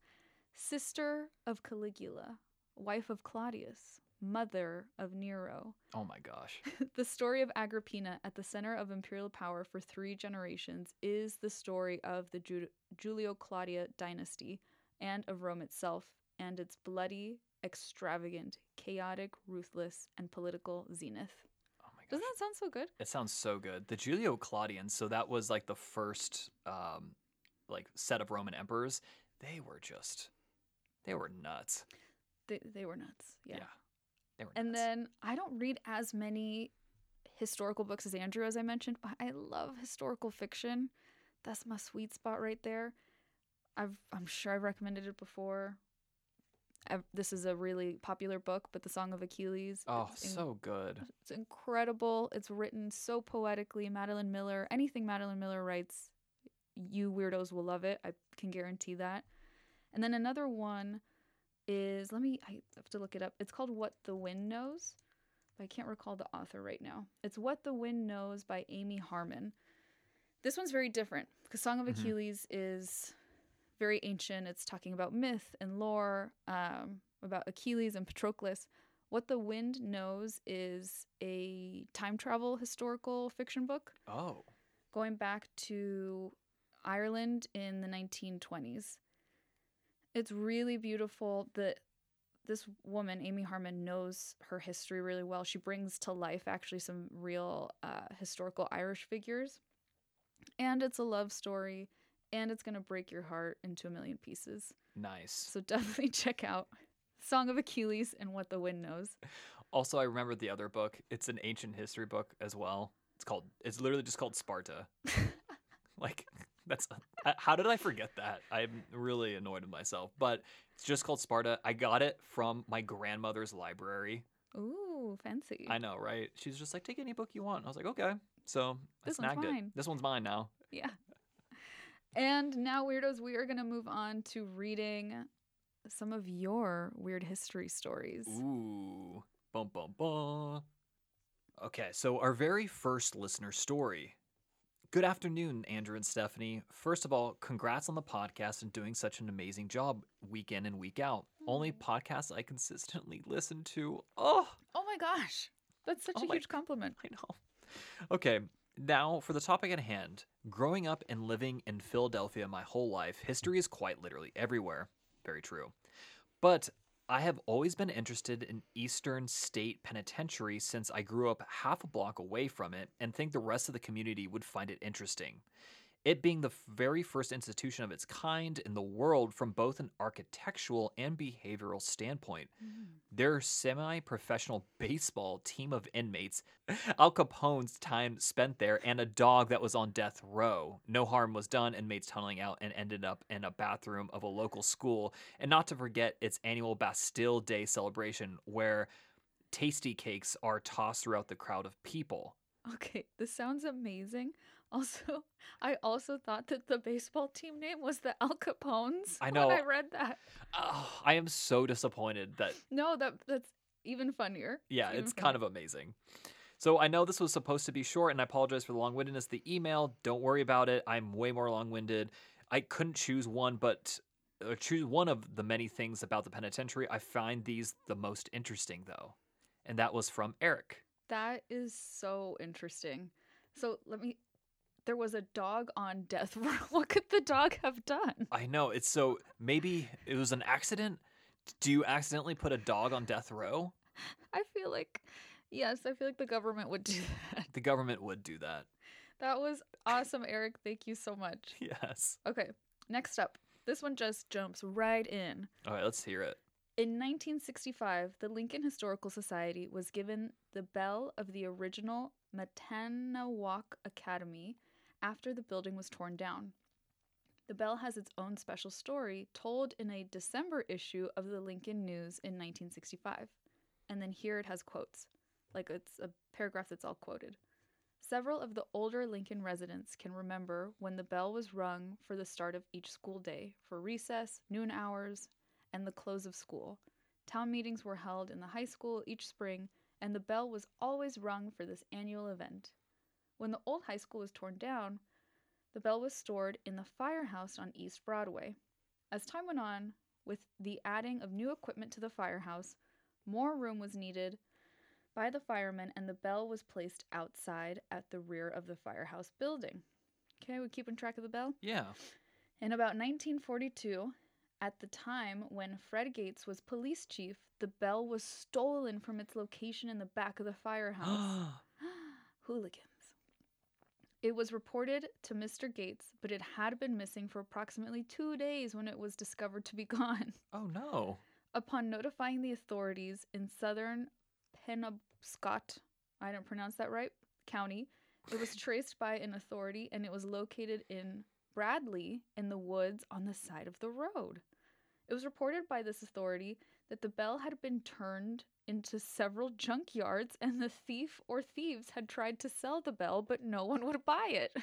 Sister of Caligula, wife of Claudius, mother of Nero, oh my gosh. the story of Agrippina at the center of imperial power for three generations is the story of the Ju- Julio Claudia dynasty and of Rome itself and its bloody, extravagant, chaotic, ruthless, and political zenith. Doesn't that sound so good? It sounds so good. The Julio Claudians, so that was like the first um like set of Roman emperors. They were just they were nuts. They, they were nuts. Yeah. They were And nuts. then I don't read as many historical books as Andrew, as I mentioned, but I love historical fiction. That's my sweet spot right there. I've I'm sure I've recommended it before. This is a really popular book, but The Song of Achilles. Oh, in- so good. it's incredible. It's written so poetically. Madeline Miller, anything Madeline Miller writes, you weirdos will love it. I can guarantee that. And then another one is let me I have to look it up. It's called What the Wind Knows. But I can't recall the author right now. It's What the Wind Knows by Amy Harmon. This one's very different because Song of Mhm. Achilles is very ancient. It's talking about myth and lore, um, about Achilles and Patroclus. What the Wind Knows is a time travel historical fiction book Oh. going back to Ireland in the 1920s. It's really beautiful. that this woman, Amy Harmon, knows her history really well. She brings to life actually some real uh, historical Irish figures, and it's a love story, and it's gonna break your heart into a million pieces. Nice. So definitely check out Song of Achilles and What the Wind Knows. Also, I remember the other book. It's an ancient history book as well. It's called. It's literally just called Sparta. like that's. How did I forget that? I'm really annoyed with myself. But it's just called Sparta. I got it from my grandmother's library. Ooh, fancy. I know, right? She's just like, take any book you want. I was like, okay. So I This one's snagged it. mine. This one's mine now. Yeah. And now, weirdos, we are going to move on to reading some of your weird history stories. Ooh. Bum bum bum. Okay, so our very first listener story. Good afternoon, Andrew and Stephanie. First of all, congrats on the podcast and doing such an amazing job week in and week out. Only mm. podcast I consistently listen to. Oh, Oh my gosh. That's such Oh a my- huge compliment. I know. Okay, now for the topic at hand. Growing up and living in Philadelphia my whole life, history is quite literally everywhere. Very true. But I have always been interested in Eastern State Penitentiary since I grew up half a block away from it and think the rest of the community would find it interesting. It being the very first institution of its kind in the world from both an architectural and behavioral standpoint. Mm. Their semi professional baseball team of inmates, Al Capone's time spent there, and a dog that was on death row. No harm was done, inmates tunneling out and ended up in a bathroom of a local school. And not to forget its annual Bastille Day celebration, where Tastykakes are tossed throughout the crowd of people. Okay, this sounds amazing. Also, I also thought that the baseball team name was the Al Capones. I know. When I read that. Oh, I am so disappointed that No, that that's even funnier. Yeah, it's kind of amazing. So I know this was supposed to be short, and I apologize for the long windedness. of The email, don't worry about it. I'm way more long winded. I couldn't choose one, but uh, choose one of the many things about the penitentiary. I find these the most interesting, though, and that was from Eric. That is so interesting. So let me. There was a dog on death row. What could the dog have done? I know it's so maybe it was an accident. Do you accidentally put a dog on death row? I feel like, yes, I feel like the government would do that. The government would do that. That was awesome, Eric. Thank you so much. Yes. Okay, next up. This one just jumps right in. All right, let's hear it. In 1965, the Lincoln Historical Society was given the bell of the original Mattanawcook Academy after the building was torn down. The bell has its own special story told in a December issue of the Lincoln News in 1965. And then here it has quotes, like it's a paragraph that's all quoted. Several of the older Lincoln residents can remember when the bell was rung for the start of each school day, for recess, noon hours, and the close of school. Town meetings were held in the high school each spring, and the bell was always rung for this annual event. When the old high school was torn down, the bell was stored in the firehouse on East Broadway. As time went on, with the adding of new equipment to the firehouse, more room was needed by the firemen, and the bell was placed outside at the rear of the firehouse building. Okay, we're keeping track of the bell? Yeah. In about 1942, at the time when Fred Gates was police chief, the bell was stolen from its location in the back of the firehouse. Hooligans. It was reported to Mr. Gates, but it had been missing for approximately two days when it was discovered to be gone. oh no. Upon notifying the authorities in southern Penobscot, I don't pronounce that right, county, it was traced by an authority and it was located in Bradley in the woods on the side of the road. It was reported by this authority that the bell had been turned into several junkyards and the thief or thieves had tried to sell the bell, but no one would buy it.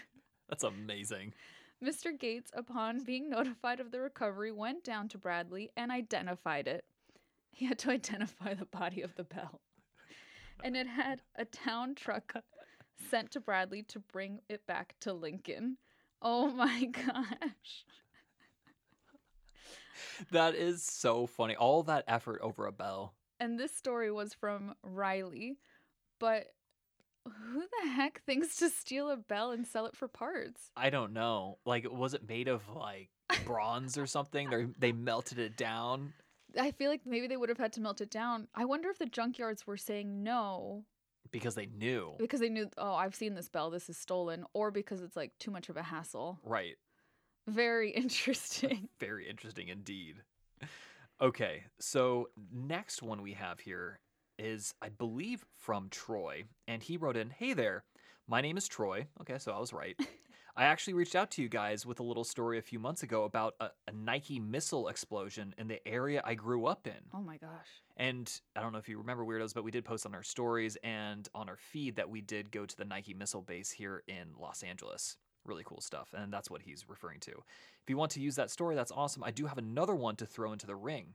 That's amazing. Mr. Gates, upon being notified of the recovery, went down to Bradley and identified it. He had to identify the body of the bell. And it had a town truck sent to Bradley to bring it back to Lincoln. Oh my gosh. that is so funny. All that effort over a bell. And this story was from Riley, but who the heck thinks to steal a bell and sell it for parts? I don't know. Like, was it made of like bronze or something? They they melted it down. I feel like maybe they would have had to melt it down. I wonder if the junkyards were saying no because they knew. because they knew, oh, I've seen this bell, this is stolen, or because it's like too much of a hassle. Right. Very interesting. Very interesting indeed. Okay, so next one we have here is, I believe, from Troy. And he wrote in Hey there, my name is Troy. Okay, so I was right. I actually reached out to you guys with a little story a few months ago about a, a Nike missile explosion in the area I grew up in. oh my gosh. And I don't know if you remember Weirdos, but we did post on our stories and on our feed that we did go to the Nike missile base here in Los Angeles. Really cool stuff. And that's what he's referring to. If you want to use that story, that's awesome. I do have another one to throw into the ring.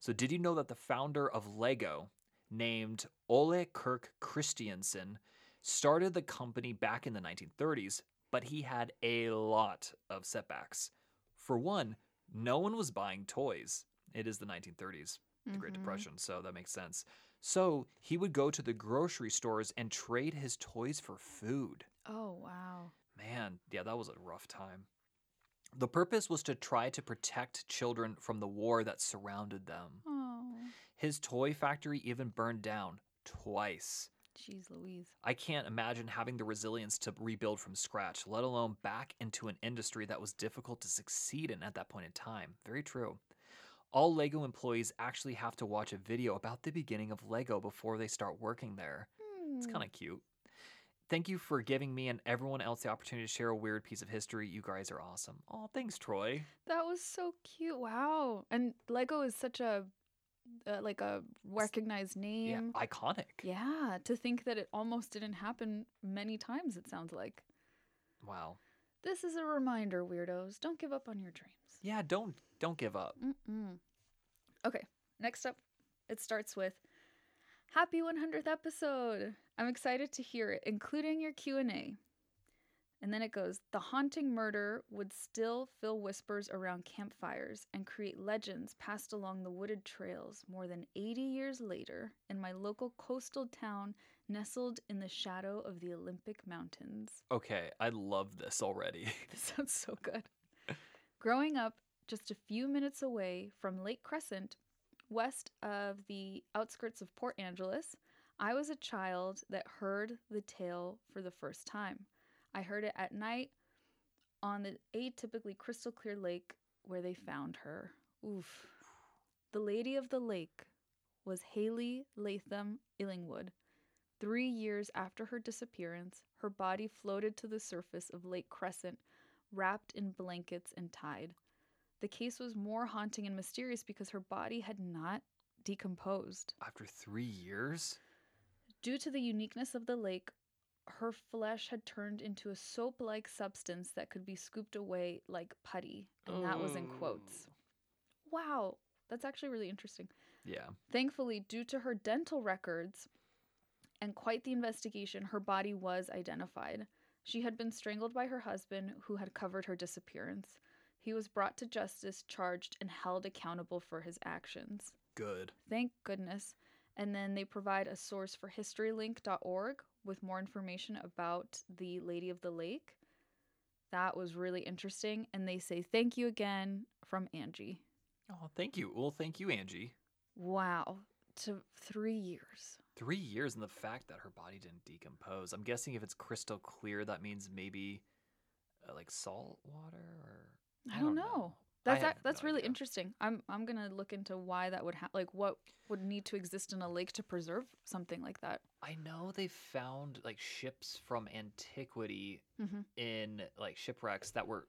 So, did you know that the founder of Lego, named Ole Kirk Christiansen, started the company back in the 1930s, but he had a lot of setbacks. For one, no one was buying toys. It is the 1930s the Great Mhm. Depression, so that makes sense. So he would go to the grocery stores and trade his toys for food. Oh, wow. Man, yeah, that was a rough time. The purpose was to try to protect children from the war that surrounded them. Oh, His toy factory even burned down twice. jeez Louise. I can't imagine having the resilience to rebuild from scratch, let alone back into an industry that was difficult to succeed in at that point in time. Very true. All LEGO employees actually have to watch a video about the beginning of LEGO before they start working there. It's Hmm. kind of cute. Thank you for giving me and everyone else the opportunity to share a weird piece of history. You guys are awesome. Oh, thanks, Troy. That was so cute. Wow. And Lego is such a uh, like a recognized name. Yeah, iconic. Yeah, to think that it almost didn't happen many times it sounds like. Wow. This is a reminder, weirdos. Don't give up on your dreams. Yeah, don't don't give up. Mm-mm. Okay, next up, it starts with Happy 100th episode. I'm excited to hear it, including your Q&A. And then it goes, the haunting murder would still fill whispers around campfires and create legends passed along the wooded trails more than 80 years later in my local coastal town nestled in the shadow of the Olympic Mountains. Okay, I love this already. This sounds so good. Growing up just a few minutes away from Lake Crescent, west of the outskirts of Port Angeles, I was a child that heard the tale for the first time. I heard it at night on the atypically crystal clear lake where they found her. Oof. The Lady of the Lake was Hallie Latham Illingworth. Three years after her disappearance, her body floated to the surface of Lake Crescent, wrapped in blankets and tied. The case was more haunting and mysterious because her body had not decomposed. After three years? Due to the uniqueness of the lake, her flesh had turned into a soap like substance that could be scooped away like putty. And that was in quotes. Oh. Wow, that's actually really interesting. Yeah. Thankfully, due to her dental records and quite the investigation, her body was identified. She had been strangled by her husband, who had covered her disappearance. He was brought to justice, charged, and held accountable for his actions. Good. Thank goodness. And then they provide a source for historylink.org with more information about the Lady of the Lake. That was really interesting. And they say, Thank you again from Angie. Oh, thank you. Well, thank you, Angie. Wow. To three years. Three years and the fact that her body didn't decompose. I'm guessing if it's crystal clear, that means maybe uh, like salt water or. I, don't, know. I That's that's no really idea. interesting. I'm I'm gonna look into why that would happen. Like, what would need to exist in a lake to preserve something like that? I know they found like ships from antiquity Mhm. in like shipwrecks that were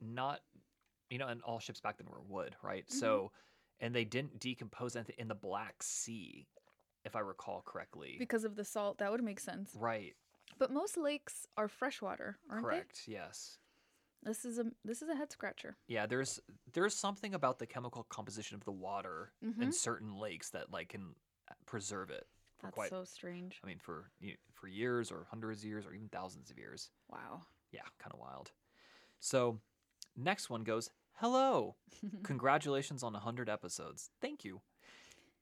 not, you know, and all ships back then were wood, right? Mhm. So, and they didn't decompose anything in the Black Sea, if I recall correctly. Because of the salt, that would make sense. right. But most lakes are freshwater, aren't they? Correct. Yes. This is a this is a head scratcher. Yeah. There's there's something about the chemical composition of the water in Mhm. certain lakes that like can uh, preserve it for That's quite. so strange. I mean, for y- for years or hundreds of years or even thousands of years. Wow. Yeah, kind of wild. So, next one goes Hello. Congratulations on 100 episodes. Thank you.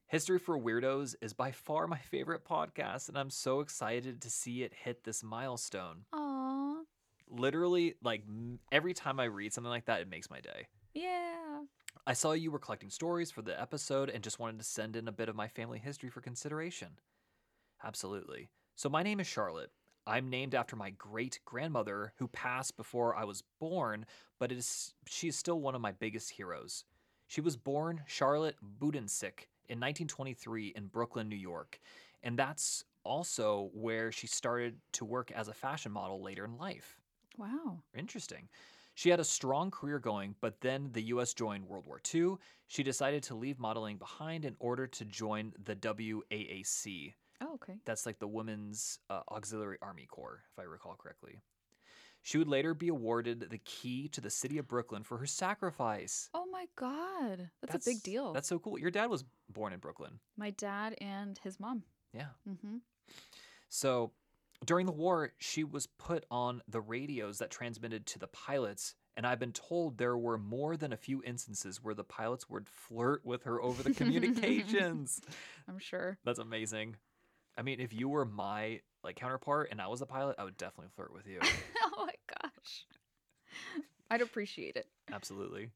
History for Weirdos is by far my favorite podcast, and I'm so excited to see it hit this milestone. Aw. Literally, like every time I read something like that, it makes my day. Yeah. I saw you were collecting stories for the episode and just wanted to send in a bit of my family history for consideration. Absolutely. So, my name is Charlotte. I'm named after my great grandmother who passed before I was born, but it is, she is still one of my biggest heroes. She was born Charlotte Budensick in 1923 in Brooklyn, New York, and that's also where she started to work as a fashion model later in life. Wow. Interesting. She had a strong career going, but then the US joined World War II. She decided to leave modeling behind in order to join the WAAC. Oh, okay. That's like the Women's uh, Auxiliary Army Corps, if I recall correctly. She would later be awarded the key to the city of Brooklyn for her sacrifice. Oh my God. That's, a big deal. That's so cool. Your dad was born in Brooklyn. my dad and his mom. Yeah. Mm-hmm. So during the war, she was put on the radios that transmitted to the pilots. And I've been told there were more than a few instances where the pilots would flirt with her over the communications. I'm sure. That's amazing. I mean, if you were my like counterpart and I was a pilot, I would definitely flirt with you. oh my gosh. I'd appreciate it. Absolutely.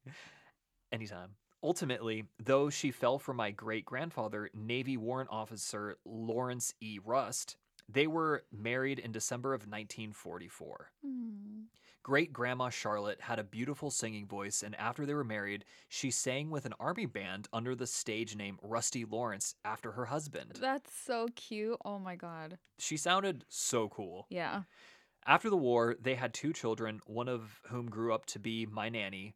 Anytime. Ultimately, though she fell for my great grandfather, Navy Warrant Officer Lawrence E. Rust, they were married in December of 1944. Hmm. Great grandma Charlotte had a beautiful singing voice, and after they were married, she sang with an army band under the stage name Rusty Lawrence after her husband. That's so cute. Oh my God. She sounded so cool. Yeah. After the war, they had two children, one of whom grew up to be my nanny,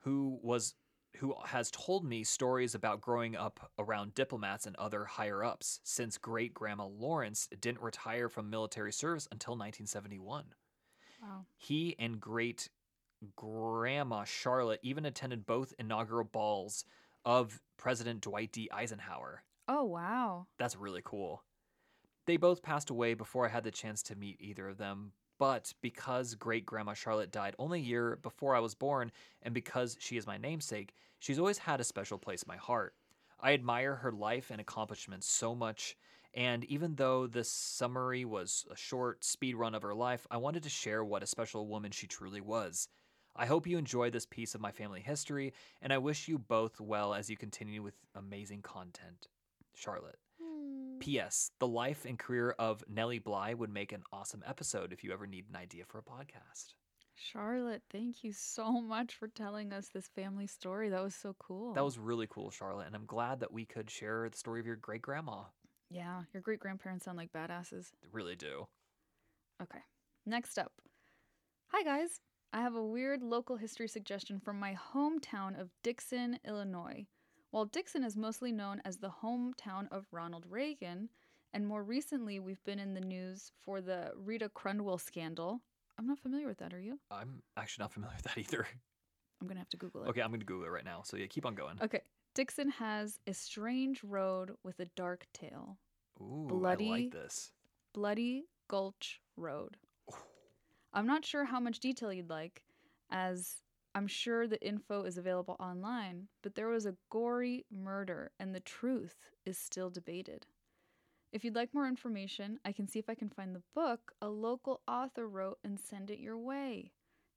who was who has told me stories about growing up around diplomats and other higher ups since great grandma Lawrence didn't retire from military service until 1971. Wow. He and great grandma Charlotte even attended both inaugural balls of President Dwight D. Eisenhower. Oh wow. That's really cool. They both passed away before I had the chance to meet either of them, but because great grandma Charlotte died only a year before I was born, and because she is my namesake, she's always had a special place in my heart. I admire her life and accomplishments so much, and even though this summary was a short speed run of her life, I wanted to share what a special woman she truly was. I hope you enjoy this piece of my family history, and I wish you both well as you continue with amazing content. Charlotte. P.S. The life and career of Nellie Bly would make an awesome episode if you ever need an idea for a podcast. Charlotte, thank you so much for telling us this family story. That was so cool. That was really cool, Charlotte, and I'm glad that we could share the story of your great grandma. Yeah, your great grandparents sound like badasses. They really do. Okay. Next up. Hi guys. I have a weird local history suggestion from my hometown of Dixon, Illinois. While Dixon is mostly known as the hometown of Ronald Reagan, and more recently we've been in the news for the Rita Crundwell scandal. I'm not familiar with that, are you? I'm actually not familiar with that either. I'm going to have to Google it. Okay, I'm going to Google it right now. So yeah, keep on going. Okay. Dixon has a strange road with a dark tale. Ooh, I bloody- like this. Bloody Gulch Road. I'm not sure how much detail you'd like, as I'm sure the info is available online, but there was a gory murder and the truth is still debated. If you'd like more information, I can see if I can find the book a local author wrote and send it your way.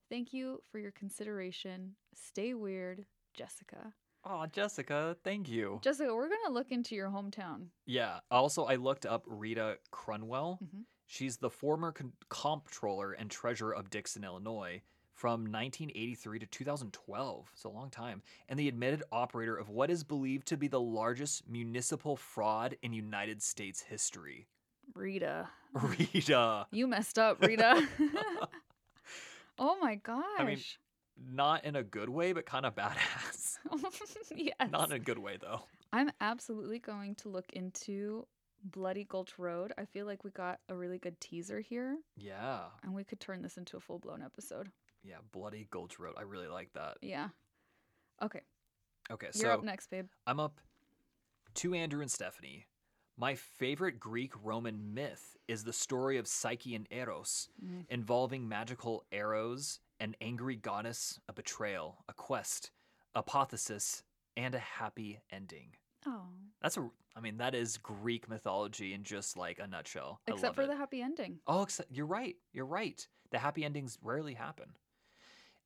Thank you for your consideration. Stay weird, Jessica. Oh, Jessica, thank you. Jessica, we're going to look into your hometown. Yeah. Also, I looked up Rita Crundwell. Mhm. She's the former comptroller and treasurer of Dixon, Illinois from 1983 to 2012. It's a long time. And the admitted operator of what is believed to be the largest municipal fraud in United States history. Rita. Rita. You messed up, Rita. oh my gosh. I mean, Not in a good way, but kind of badass. yes. Not in a good way, though. I'm absolutely going to look into Bloody Gulch Road. I feel like we got a really good teaser here, Yeah. and we could turn this into a full blown episode. Yeah. Bloody Gulch Road. I really like that. Yeah. Okay. Okay. You're so up next, babe. I'm up to Andrew and Stephanie. My favorite Greek Roman myth is the story of Psyche and Eros, Mm. involving magical arrows an angry goddess, a betrayal, a quest, apotheosis, and a happy ending. Oh. That's a, I mean, that is Greek mythology in just like a nutshell. Except for it. the happy ending. Oh, except you're right. You're right. The happy endings rarely happen.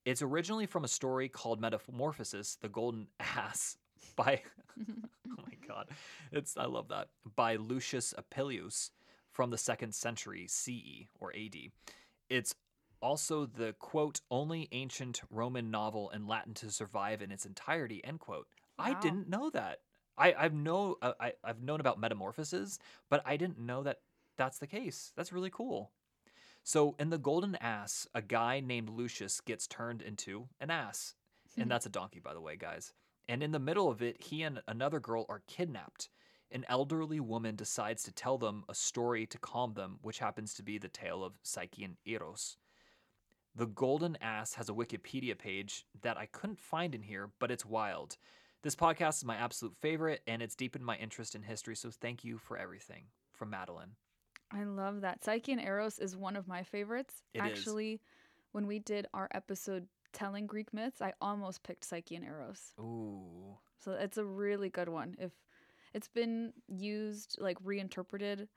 It's originally from a story called Metamorphosis, the Golden Ass, by oh my god, it's I love that by Lucius Appius from the second century CE or AD. It's also the quote only ancient Roman novel in Latin to survive in its entirety end quote. I didn't know that. I I've know uh, I I've known about metamorphoses, but I didn't know that that's the case. That's really cool. So in the Golden Ass, a guy named Lucius gets turned into an ass, and hmm. that's a donkey, by the way, guys. And in the middle of it, he and another girl are kidnapped. An elderly woman decides to tell them a story to calm them, which happens to be the tale of Psyche and Eros. The Golden Ass has a Wikipedia page that I couldn't find in here, but it's wild. This podcast is my absolute favorite, and it's deepened my interest in history, so thank you for everything. From Madeline. I love that. Psyche and Eros is one of my favorites. It is. Actually, when we did our episode telling Greek myths, I almost picked Psyche and Eros. Ooh. So it's a really good one. If it's been used like reinterpreted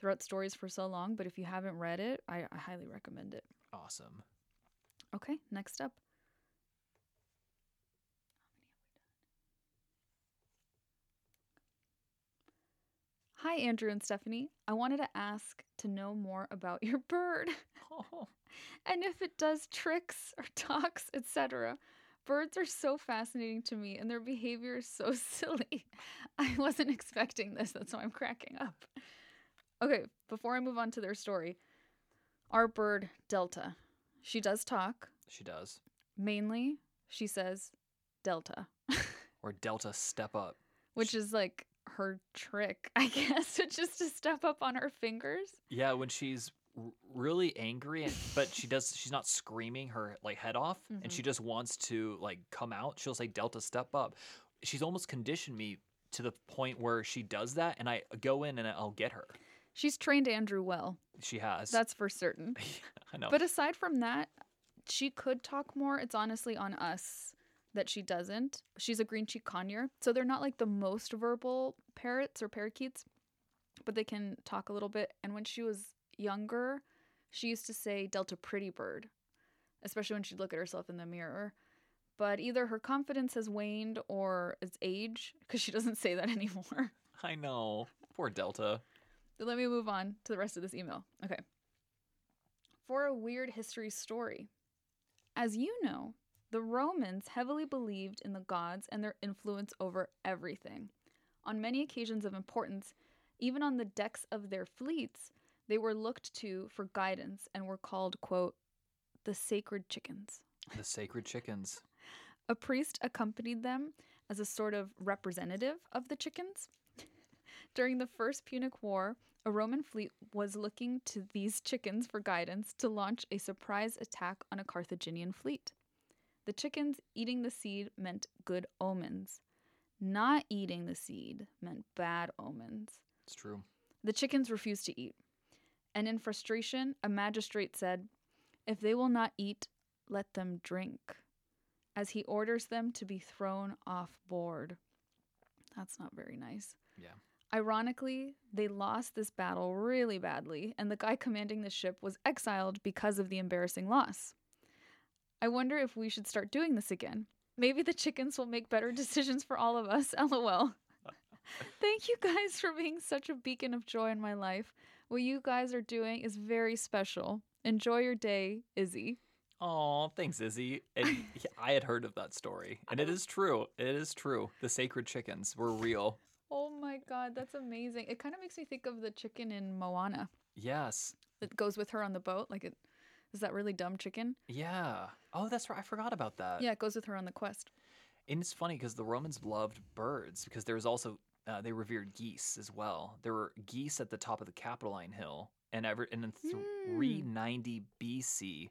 throughout stories for so long, but if you haven't read it, I, I highly recommend it. Awesome. Okay, next up. Hi, Andrew and Stephanie. I wanted to ask to know more about your bird Oh, and if it does tricks or talks, etc. Birds are so fascinating to me and their behavior is so silly. I wasn't expecting this, that's why I'm cracking up. Okay, before I move on to their story, our bird, Delta, she does talk. she does. Mainly, she says Delta, Or Delta step up. which is like her trick, I guess, which is to step up on her fingers. Yeah, when she's really angry, and, but she does, she's not screaming her like head off, and she mm-hmm. just wants to like come out. She'll say Delta step up. She's almost conditioned me to the point where she does that, and I go in and I'll get her. She's trained Andrew well. She has. That's for certain. I know. But aside from that, she could talk more. It's honestly on us that she doesn't. She's a green cheek conure, so they're not like the most verbal parrots or parakeets, but they can talk a little bit. And when she was younger, she used to say Delta pretty bird, especially when she'd look at herself in the mirror. But either her confidence has waned or it's age, because she doesn't say that anymore. I know. Poor Delta. So let me move on to the rest of this email. Okay. For a weird history story. As you know, the Romans heavily believed in the gods and their influence over everything. On many occasions of importance, even on the decks of their fleets, they were looked to for guidance and were called, quote, the sacred chickens. The sacred chickens. A priest accompanied them as a sort of representative of the chickens. During the First Punic War, a Roman fleet was looking to these chickens for guidance to launch a surprise attack on a Carthaginian fleet. The chickens eating the seed meant good omens. Not eating the seed meant bad omens. It's true. The chickens refused to eat. And in frustration, a magistrate said, If they will not eat, let them drink, as he orders them to be thrown off board. That's not very nice. Yeah. Ironically, they lost this battle really badly, and the guy commanding the ship was exiled because of the embarrassing loss. I wonder if we should start doing this again. Maybe the chickens will make better decisions for all of us. LOL. Thank you guys for being such a beacon of joy in my life. What you guys are doing is very special. Enjoy your day, Izzy. Oh, thanks, Izzy. And I had heard of that story, and it oh. is true. It is true. The sacred chickens were real. Oh my god, that's amazing. It kind of makes me think of the chicken in Moana Yes. that goes with her on the boat. Like it is that really dumb chicken? Yeah. Oh, that's right. I forgot about that. Yeah, it goes with her on the quest. And it's funny because the Romans loved birds because there was also uh, they revered geese as well. There were geese at the top of the Capitoline Hill, and ever and in 390 BC,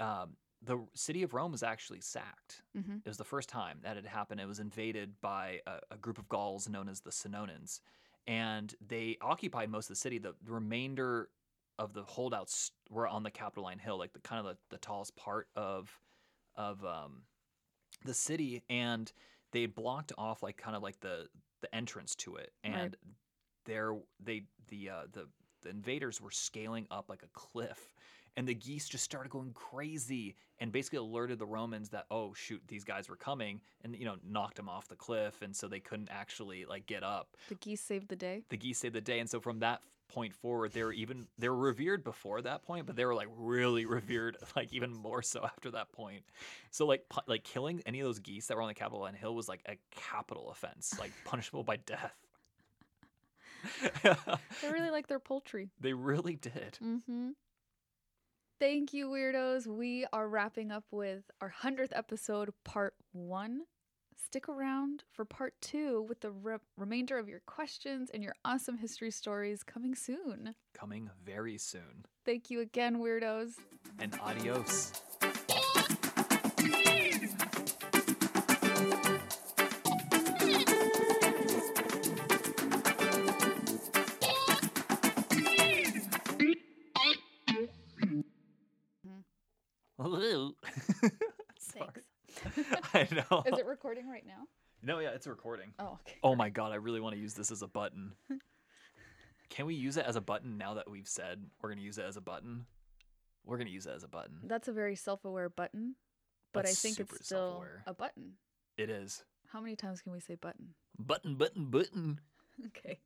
um, the city of Rome was actually sacked. Mhm. It was the first time that had happened. It was invaded by a, a group of Gauls known as the Senonans, and they occupied most of the city. The, the remainder of the holdouts were on the Capitoline Hill, like the kind of the, the tallest part of of um, the city, and they blocked off like kind of like the the entrance to it, Right. and there they the uh, the the invaders were scaling up like a cliff. And the geese just started going crazy and basically alerted the Romans that oh shoot these guys were coming and you know knocked them off the cliff and so they couldn't actually like get up The geese saved the day. the geese saved the day and so from that point forward they were even they were revered before that point but they were like really revered like even more so after that point so like pu- like killing any of those geese that were on the Capitol hill was like a capital offense like punishable by death They really like their poultry. they really did Mm-hmm. Thank you, weirdos. We are wrapping up with our 100th episode, part one. Stick around for part two with the re- remainder of your questions and your awesome history stories coming soon. coming very soon Thank you again, weirdos. and adios I know. Is it recording right now? No, yeah, it's recording. Oh, okay. Oh my god, I really want to use this as a button. Can we use it as a button now that we've said we're going to use it as a button? We're going to use it as a button. That's a very self aware button, but That's I think it's still self-aware. a button. It is. How many times can we say button? Button, button, button. Okay.